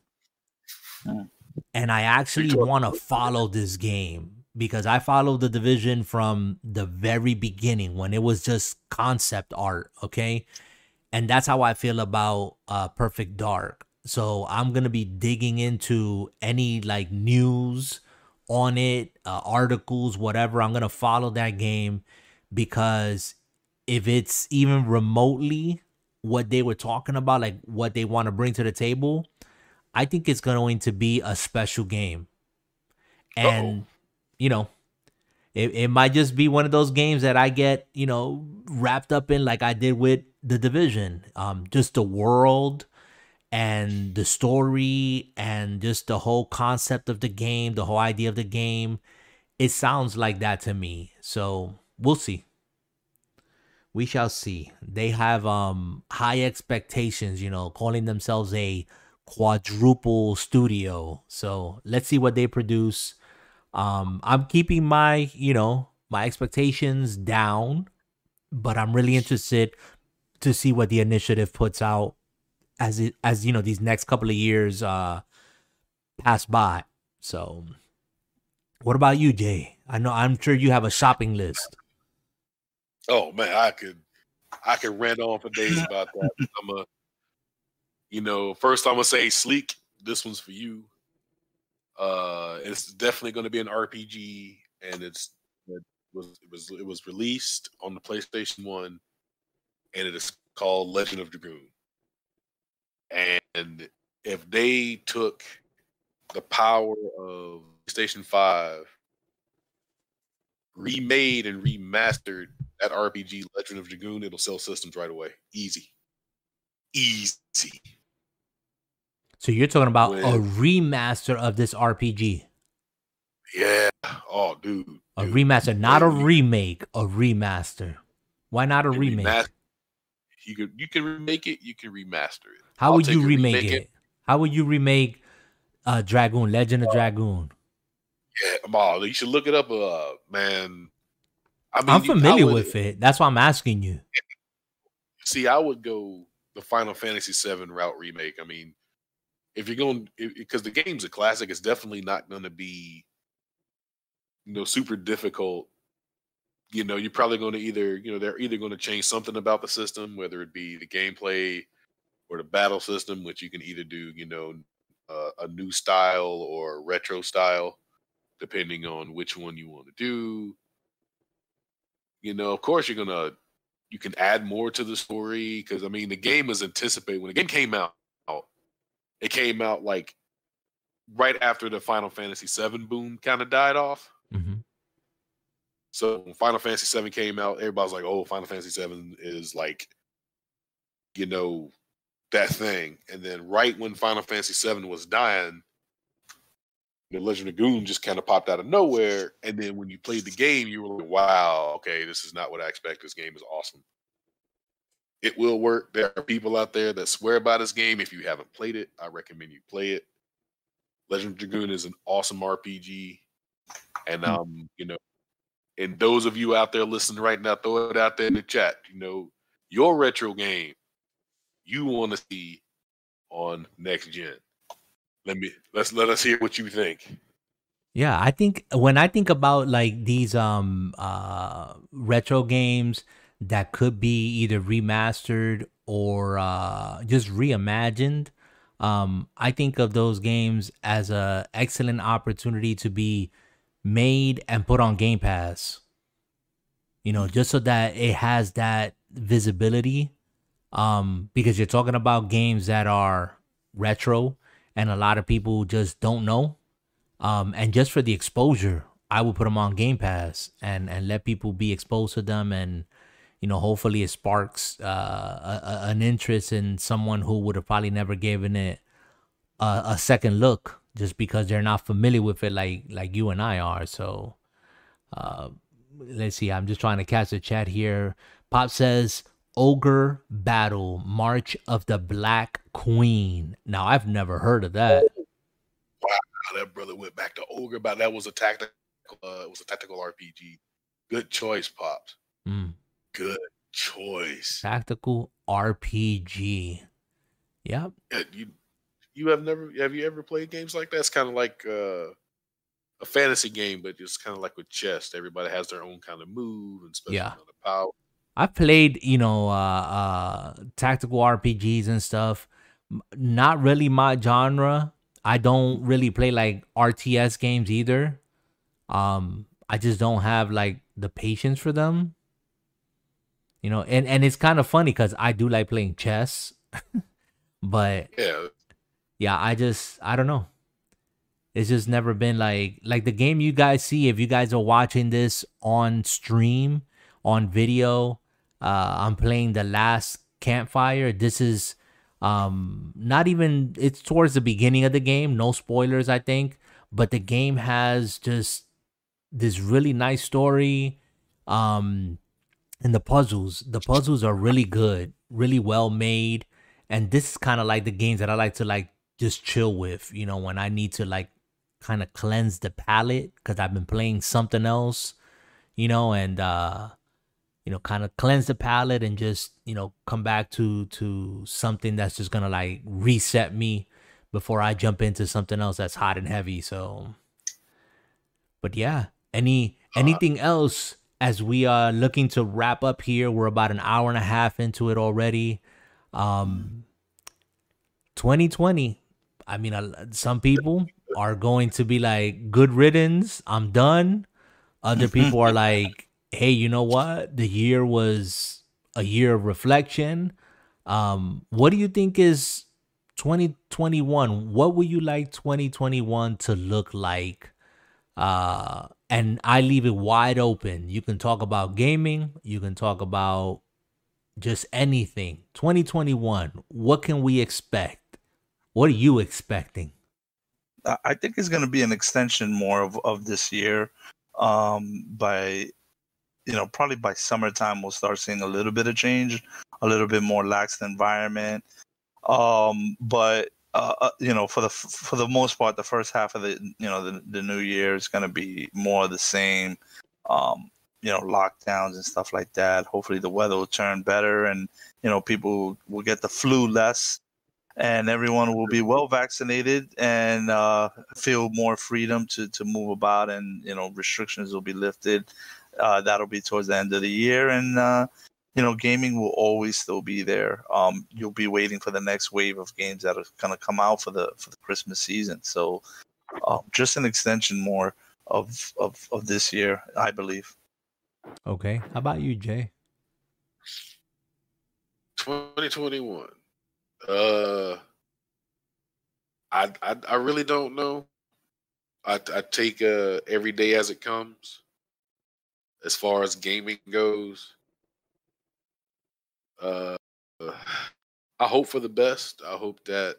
And I actually want to follow this game because I followed the division from the very beginning when it was just concept art, okay? And that's how I feel about uh Perfect Dark. So I'm going to be digging into any like news on it, uh, articles, whatever. I'm going to follow that game because if it's even remotely what they were talking about, like what they want to bring to the table, I think it's going to be a special game. And, Uh-oh. you know, it, it might just be one of those games that I get, you know, wrapped up in like I did with the division. Um, just the world and the story and just the whole concept of the game, the whole idea of the game. It sounds like that to me. So we'll see. We shall see. They have um high expectations, you know, calling themselves a quadruple studio. So let's see what they produce. Um, I'm keeping my, you know, my expectations down, but I'm really interested to see what the initiative puts out as it as you know these next couple of years uh pass by. So what about you, Jay? I know I'm sure you have a shopping list. Oh man, I could I could rant on for days <laughs> about that. I'm a you know, first I'm gonna say sleek. This one's for you. Uh it's definitely gonna be an RPG and it's it was it was it was released on the PlayStation 1 and it is called Legend of Dragoon. And if they took the power of PlayStation 5 remade and remastered that RPG, Legend of Dragoon, it'll sell systems right away. Easy. Easy. So you're talking about when, a remaster of this RPG. Yeah. Oh, dude. A remaster, not a remake, a remaster. Why not a remake? Remaster, You could you can remake it, you can remaster it. How I'll would you remake, remake it? it. How would you remake uh Dragoon, Legend of Dragoon? Yeah, Mal, you should look it up. Uh, man, I mean, you- familiar would- with it. That's why I'm asking you. <laughs> See, I would go the Final Fantasy VII route remake. I mean, if you're going, because the game's a classic, it's definitely not going to be, you know, super difficult. You know, you're probably going to either, you know, they're either going to change something about the system, whether it be the gameplay or the battle system, which you can either do, you know, uh, a new style or retro style, depending on which one you want to do. You know, of course, you're gonna you can add more to the story because I mean the game was anticipated when the game came out. It came out like right after the Final Fantasy VII boom kind of died off. Mm-hmm. So when Final Fantasy VII came out, everybody's like, "Oh, Final Fantasy VII is like, you know, that thing." And then right when Final Fantasy VII was dying, the Legend of Goon just kind of popped out of nowhere. And then when you played the game, you were like, "Wow, okay, this is not what I expect. This game is awesome." It will work. There are people out there that swear by this game. If you haven't played it, I recommend you play it. Legend of Dragoon is an awesome RPG, and Hmm. um, you know, and those of you out there listening right now, throw it out there in the chat. You know, your retro game you want to see on next gen. Let me let's let us hear what you think. Yeah, I think when I think about like these um uh retro games that could be either remastered or uh just reimagined, um I think of those games as a excellent opportunity to be made and put on Game Pass. You know, just so that it has that visibility um because you're talking about games that are retro and a lot of people just don't know. Um and just for the exposure i would put them on game pass and and let people be exposed to them. And you know hopefully it sparks uh a, a- an interest in someone who would have probably never given it a, a second look just because they're not familiar with it like like you and i are. So uh let's see. I'm just trying to catch the chat here. Pop says ogre battle march of the black queen now i've never heard of that Wow, that brother went back to ogre, but that was a tactical. Uh, it was a tactical RPG. Good choice, pops. Mm. Good choice. tactical RPG. Yep. Yeah, you you have never have you ever played games like that? It's kind of like uh, a fantasy game, but it's kind of like with chess. Everybody has their own kind of move and special Yeah. kind of power. I've played, you know, uh, uh, tactical RPGs and stuff. Not really my genre. I don't really play like RTS games either. Um, I just don't have like the patience for them. You know, and and it's kind of funny because I do like playing chess, <laughs> but Yeah, yeah, I just I don't know. It's just never been like like the game you guys see if you guys are watching this on stream on video. Uh I'm playing the last campfire. This is um not even it's towards the beginning of the game, no spoilers I think, but the game has just this really nice story um and the puzzles, the puzzles are really good, really well made. And this is kind of like the games that I like to like just chill with, you know, when I need to like kind of cleanse the palate because I've been playing something else, you know, and uh, you know, kind of cleanse the palate and just you know come back to to something that's just gonna like reset me before I jump into something else that's hot and heavy. So, but yeah, any anything else as we are looking to wrap up here? We're about an hour and a half into it already. Um, 2020. I mean, uh, some people are going to be like, "Good riddance, I'm done." Other people are <laughs> like, "Hey, you know what? The year was a year of reflection." Um, what do you think is 2021? What would you like 2021 to look like? Uh, and I leave it wide open. You can talk about gaming. You can talk about just anything. 2021. What can we expect? What are you expecting? I- think it's going to be an extension more of, of this year. Um, by you know, probably by summertime we'll start seeing a little bit of change a little bit more lax environment. Um, but uh, uh, you know, for the for the most part, the first half of the you know the, the new year is going to be more of the same. Um, you know, lockdowns and stuff like that. Hopefully, the weather will turn better, and you know, people will get the flu less, and everyone will be well vaccinated and uh, feel more freedom to to move about, and you know, restrictions will be lifted. Uh, that'll be towards the end of the year, and uh, you know, gaming will always still be there. Um, you'll be waiting for the next wave of games that are going to come out for the for the Christmas season. So, uh, just an extension more of, of of this year, I believe. Okay, how about you, Jay? 2021. Uh, I I, I really don't know. I I take uh every day as it comes. As far as gaming goes, uh, I hope for the best. I hope that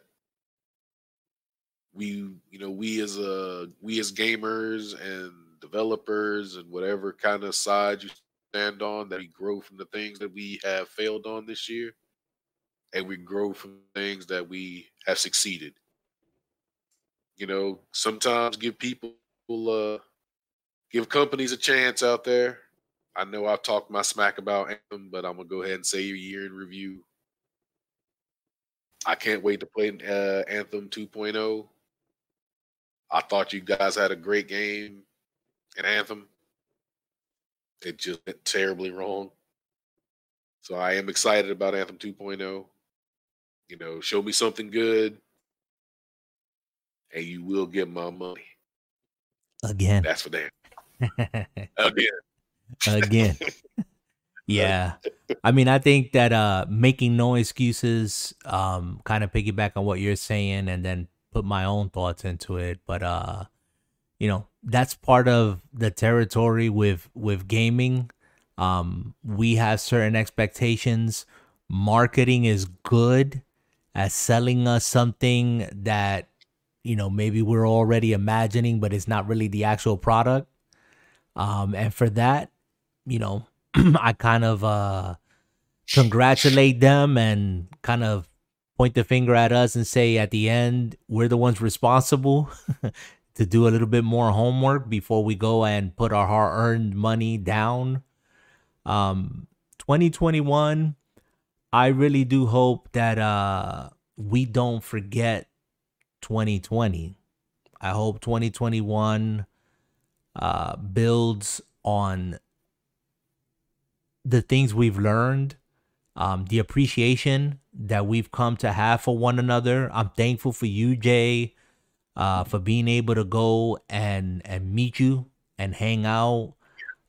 we, you know, we as a uh, we as gamers and developers and whatever kind of side you stand on, that we grow from the things that we have failed on this year, and we grow from things that we have succeeded. You know, sometimes give people, uh, give companies a chance out there I know I've talked my smack about Anthem, but I'm gonna go ahead and say your year in review. I can't wait to play uh, Anthem 2.0. I thought you guys had a great game in Anthem. It just went terribly wrong. So I am excited about Anthem 2.0. You know, show me something good, and you will get my money. Again. That's for damn. <laughs> Again again. <laughs> yeah. I mean, I think that uh making no excuses, um, kind of piggyback on what you're saying and then put my own thoughts into it. But uh, you know, that's part of the territory with with gaming. Um, we have certain expectations. Marketing is good at selling us something that you know maybe we're already imagining, but it's not really the actual product. Um, and for that, you know, <clears throat> I kind of uh congratulate them and kind of point the finger at us and say at the end we're the ones responsible <laughs> to do a little bit more homework before we go and put our hard-earned money down. Um 2021 I really do hope that uh we don't forget 2020. I hope 2021 uh builds on the things we've learned, um, the appreciation that we've come to have for one another. I'm thankful for you, Jay, uh, for being able to go and and meet you and hang out,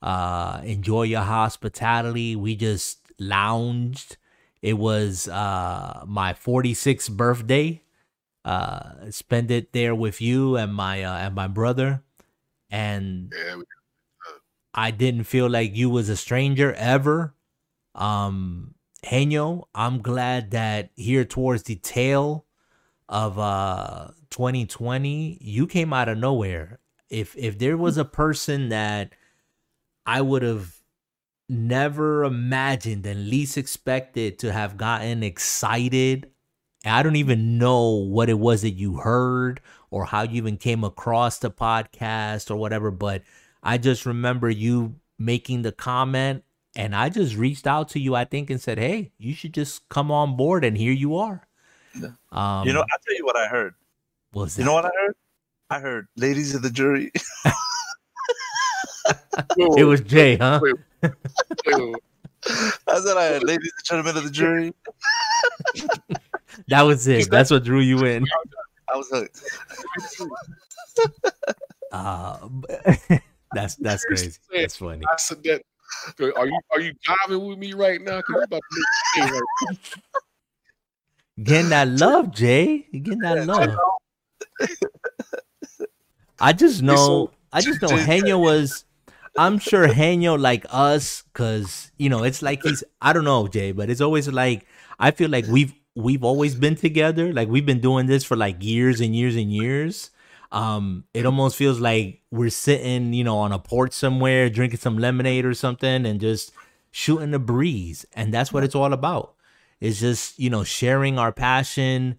uh, enjoy your hospitality. We just lounged. It was uh, my 46th birthday. Uh, spend it there with you and my uh, and my brother, and yeah, I didn't feel like you was a stranger ever. Um Henyo, I'm glad that here towards the tail of uh 2020, you came out of nowhere. If if there was a person that I would have never imagined and least expected to have gotten excited. I don't even know what it was that you heard or how you even came across the podcast or whatever, but I just remember you making the comment and I just reached out to you, I think, and said, Hey, you should just come on board and here you are. Um, you know, I'll tell you what I heard. Was you know what I heard? I heard ladies of the jury. <laughs> it was Jay, huh? I said I had ladies and gentlemen of the jury. <laughs> that was it. That's what drew you in. I was hooked. <laughs> Uh, <laughs> that's that's crazy. That's funny. I said that. Are you are you driving with me right now? Cause about to make right <laughs> Getting that love, Jay. You getting that love. I just know. I just know. Henyo was. I'm sure Henyo like us, cause you know it's like he's. I don't know, Jay, but it's always like I feel like we've we've always been together. Like we've been doing this for like years and years and years um it almost feels like we're sitting you know on a porch somewhere drinking some lemonade or something and just shooting the breeze and that's what it's all about It's just, you know, sharing our passion,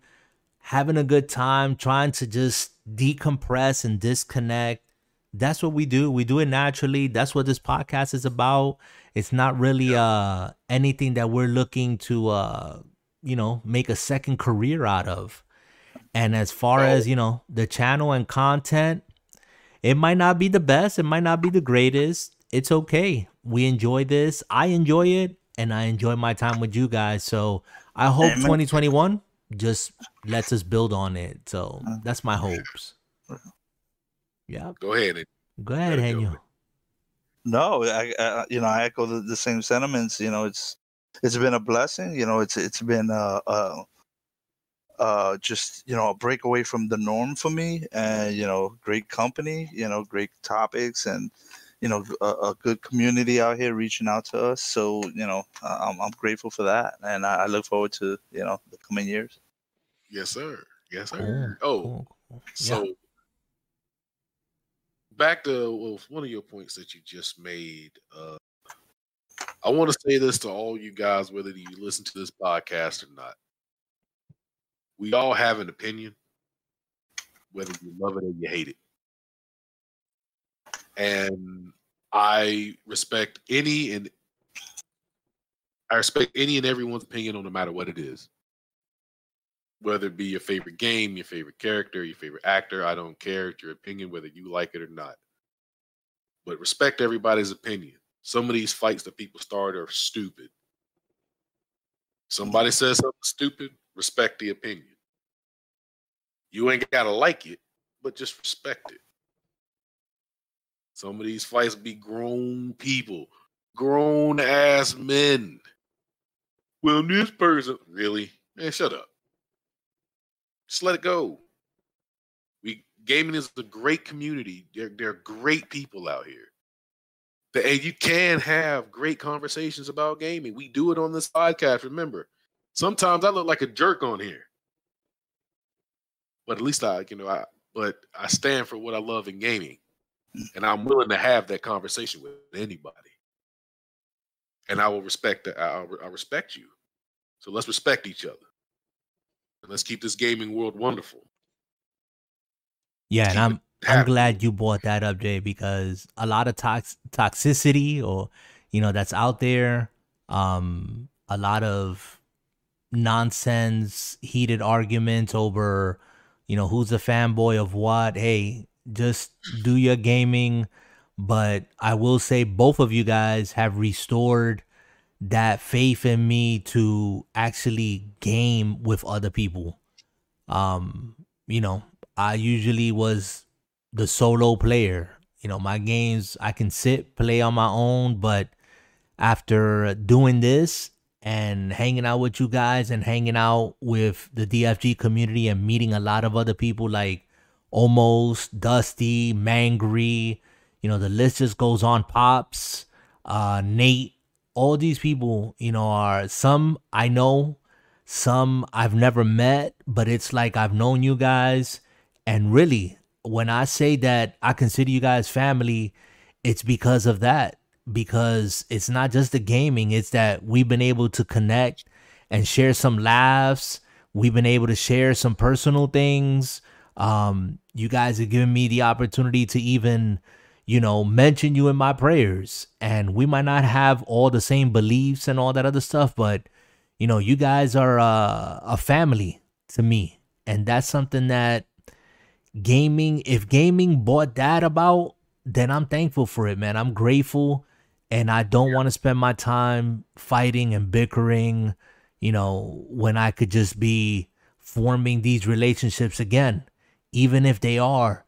having a good time, trying to just decompress and disconnect. That's what we do. We do it naturally. That's what this podcast is about. It's not really uh anything that we're looking to uh you know, make a second career out of. And as far as, you know, the channel and content, it might not be the best, it might not be the greatest. It's okay. We enjoy this. I enjoy it and I enjoy my time with you guys. So I hope 2021 just lets us build on it. So that's my hopes. Yeah. Go ahead. Go ahead, There. Henyo. No, I, I you know I echo the, the same sentiments. You know, it's it's been a blessing. You know, it's it's been uh uh uh just you know a break away from the norm for me, and you know great company. You know, great topics, and you know a, a good community out here reaching out to us. So you know I- I'm I'm grateful for that, and I, I look forward to you know the coming years. Yes, sir. Yes, sir. Cool, oh, cool, cool. so back to well, one of your points that you just made. Uh, I want to say this to all you guys, whether you listen to this podcast or not. We all have an opinion, whether you love it or you hate it. And I respect any and I respect any and everyone's opinion on no matter what it is. Whether it be your favorite game, your favorite character, your favorite actor, I don't care it's your opinion, whether you like it or not. But respect everybody's opinion. Some of these fights that people start are stupid. Somebody says something stupid, respect the opinion. You ain't gotta like it, but just respect it. Some of these fights be grown people, grown ass men. Well, this person really, man, shut up. Just let it go. We gaming is a great community. There, there are great people out here. The- And you can have great conversations about gaming. We do it on this podcast. Remember, sometimes I look like a jerk on here, but at least I, you know, I but I stand for what I love in gaming, and I'm willing to have that conversation with anybody. And I will respect that. I, I respect you. So let's respect each other. And let's keep this gaming world wonderful. Yeah, and I'm it I'm glad you brought that up, Jay, because a lot of tox- toxicity or you know that's out there, um, a lot of nonsense, heated arguments over, you know, who's a fanboy of what. Hey, just do your gaming. But I will say both of you guys have restored that faith in me to actually game with other people. Um, you know, I usually was the solo player. You know, my games I can sit, play on my own, but after doing this and hanging out with you guys and hanging out with the DFG community and meeting a lot of other people like Almost, Dusty, Mangry, you know, the list just goes on. Pops, uh, Nate, all these people, you know, are some I know, some I've never met, but it's like I've known you guys. And really, when I say that I consider you guys family, it's because of that. Because it's not just the gaming, it's that we've been able to connect and share some laughs. We've been able to share some personal things. Um, you guys have given me the opportunity to even, you know, mention you in my prayers. And we might not have all the same beliefs and all that other stuff, but you know, you guys are uh, a family to me. And that's something that gaming, if gaming brought that about, then I'm thankful for it, man. I'm grateful and I don't want to spend my time fighting and bickering, you know, when I could just be forming these relationships again, even if they are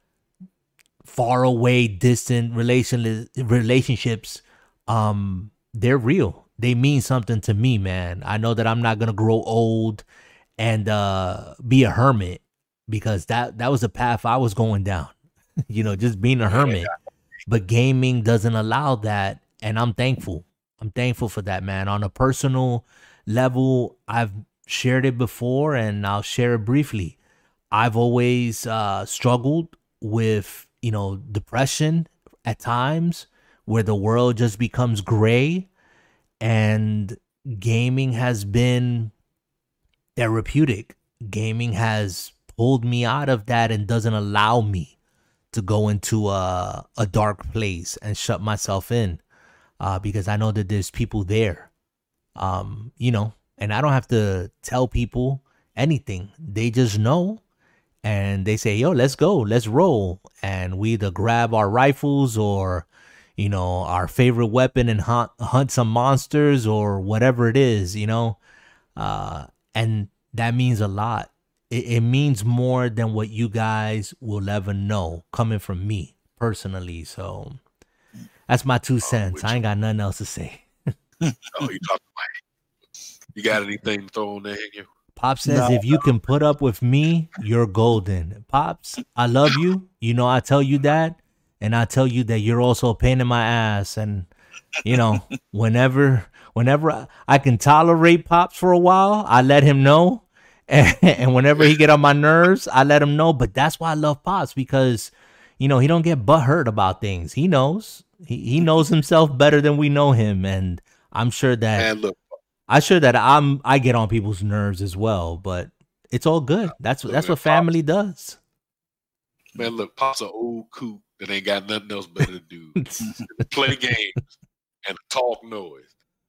far away, distant relation relationships. Um, they're real. They mean something to me, man. I know that I'm not gonna grow old and uh be a hermit because that that was the path I was going down. <laughs> you know, just being a hermit. But gaming doesn't allow that, and I'm thankful. I'm thankful for that, man. On a personal level, I've shared it before and I'll share it briefly. I've always uh struggled with, you know, depression at times where the world just becomes gray and gaming has been therapeutic. Gaming has pulled me out of that and doesn't allow me to go into a, a dark place and shut myself in uh, because I know that there's people there. Um, you know, and I don't have to tell people anything. They just know and they say, yo, let's go, let's roll. And we either grab our rifles or, you know, our favorite weapon and hunt, hunt some monsters or whatever it is, you know. Uh, and that means a lot. It, it means more than what you guys will ever know coming from me personally. So that's my two cents. I ain't got nothing else to say. <laughs> oh, you talking about You got anything to throw on there, you? Pop says, no. if you can put up with me, you're golden. Pops, I love you. You know, I tell you that. And I tell you that you're also a pain in my ass. And, you know, <laughs> whenever whenever I, can tolerate Pops for a while, I let him know. And, <laughs> and whenever he get on my nerves, I let him know. But that's why I love Pops because, you know, he don't get butthurt about things. He knows. He, he knows himself better than we know him. And I'm sure that Man, look, I'm sure that I'm I get on people's nerves as well, but it's all good. That's that's what family does. Man, look, Pop's an old coot that ain't got nothing else better to do. <laughs> Play games and talk noise.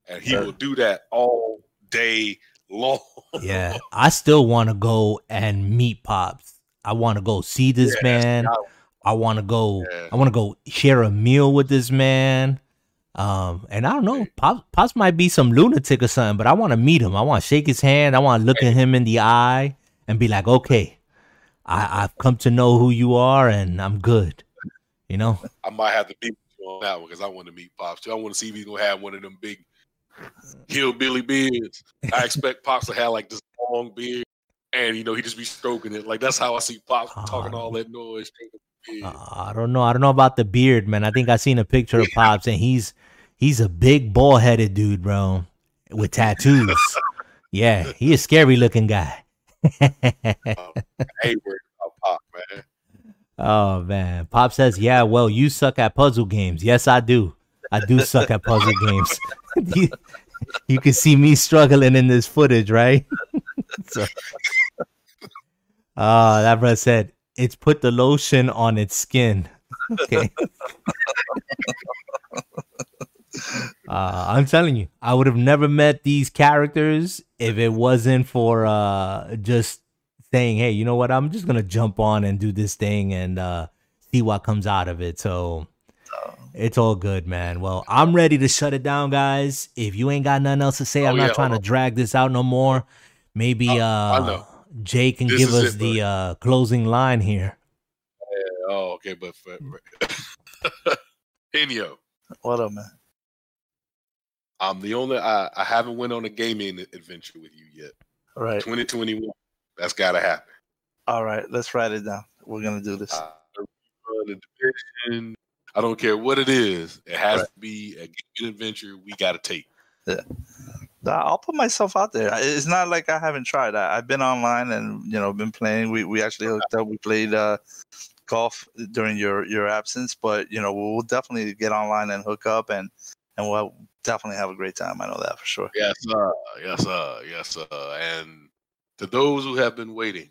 And he will do that all day long. Yeah. I still want to go and meet Pops. I want to go see this yeah, man. I want to go yeah. I want to go share a meal with this man. Um, and I don't know, Pops, Pops might be some lunatic or something, but I want to meet him. I want to shake his hand. I want to look at him in the eye and be like, okay, I, I've come to know who you are, and I'm good. You know, I might have to be you on that one because I want to meet Pops too. I want to see if he's gonna have one of them big hillbilly beards. I expect Pops to have like this long beard, and you know he just be stroking it. Like that's how I see Pops uh, talking all that noise. Uh, I don't know. I don't know about the beard, man. I think I seen a picture of Pops, and he's He's a big ball headed dude, bro, with tattoos. yeah, he a scary looking guy. hey, Pop, man. Oh man, Pop says, "Yeah, well, you suck at puzzle games." Yes, I do. I do suck at puzzle games. <laughs> you, you, can see me struggling in this footage, right? <laughs> so, uh, that brother said, "It's put the lotion on its skin." <laughs> okay. Uh, I'm telling you, I would have never met these characters if it wasn't for uh, just saying, "Hey, you know what? I'm just gonna jump on and do this thing and uh, see what comes out of it." So it's all good, man. Well, I'm ready to shut it down, guys. If you ain't got nothing else to say, oh, I'm not yeah, trying to drag this out no more. Maybe oh, uh, Jay can this give us it, the uh, closing line here. Yeah, oh, okay, but for, for Henyo. What up, man? I'm the only I, I haven't went on a gaming adventure with you yet. All right. 2021. That's gotta happen. All right, let's write it down. We're gonna do this. Uh, I don't care what it is. It has right. to be a adventure we gotta take. Yeah. I'll put myself out there. It's not like I haven't tried. I, have been online and you know been playing. We we actually hooked up. We played uh, golf during your your absence, but you know we'll definitely get online and hook up and and we'll definitely have a great time. I know that for sure. Yes, sir. Yes, sir. Yes, sir. And to those who have been waiting,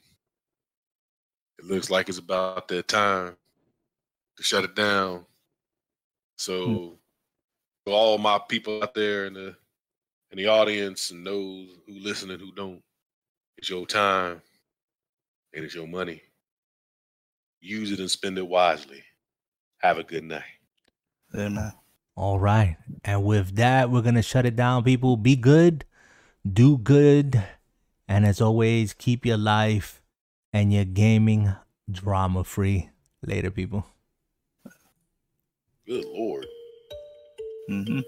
it looks like it's about that time to shut it down. So, mm. to all my people out there in the in the audience and those who listen and who don't, it's your time and it's your money. Use it and spend it wisely. Have a good night. Amen. All right. And with that, we're going to shut it down, people. Be good, do good. And as always, keep your life and your gaming drama free. Later, people. Good Lord. Mm-hmm.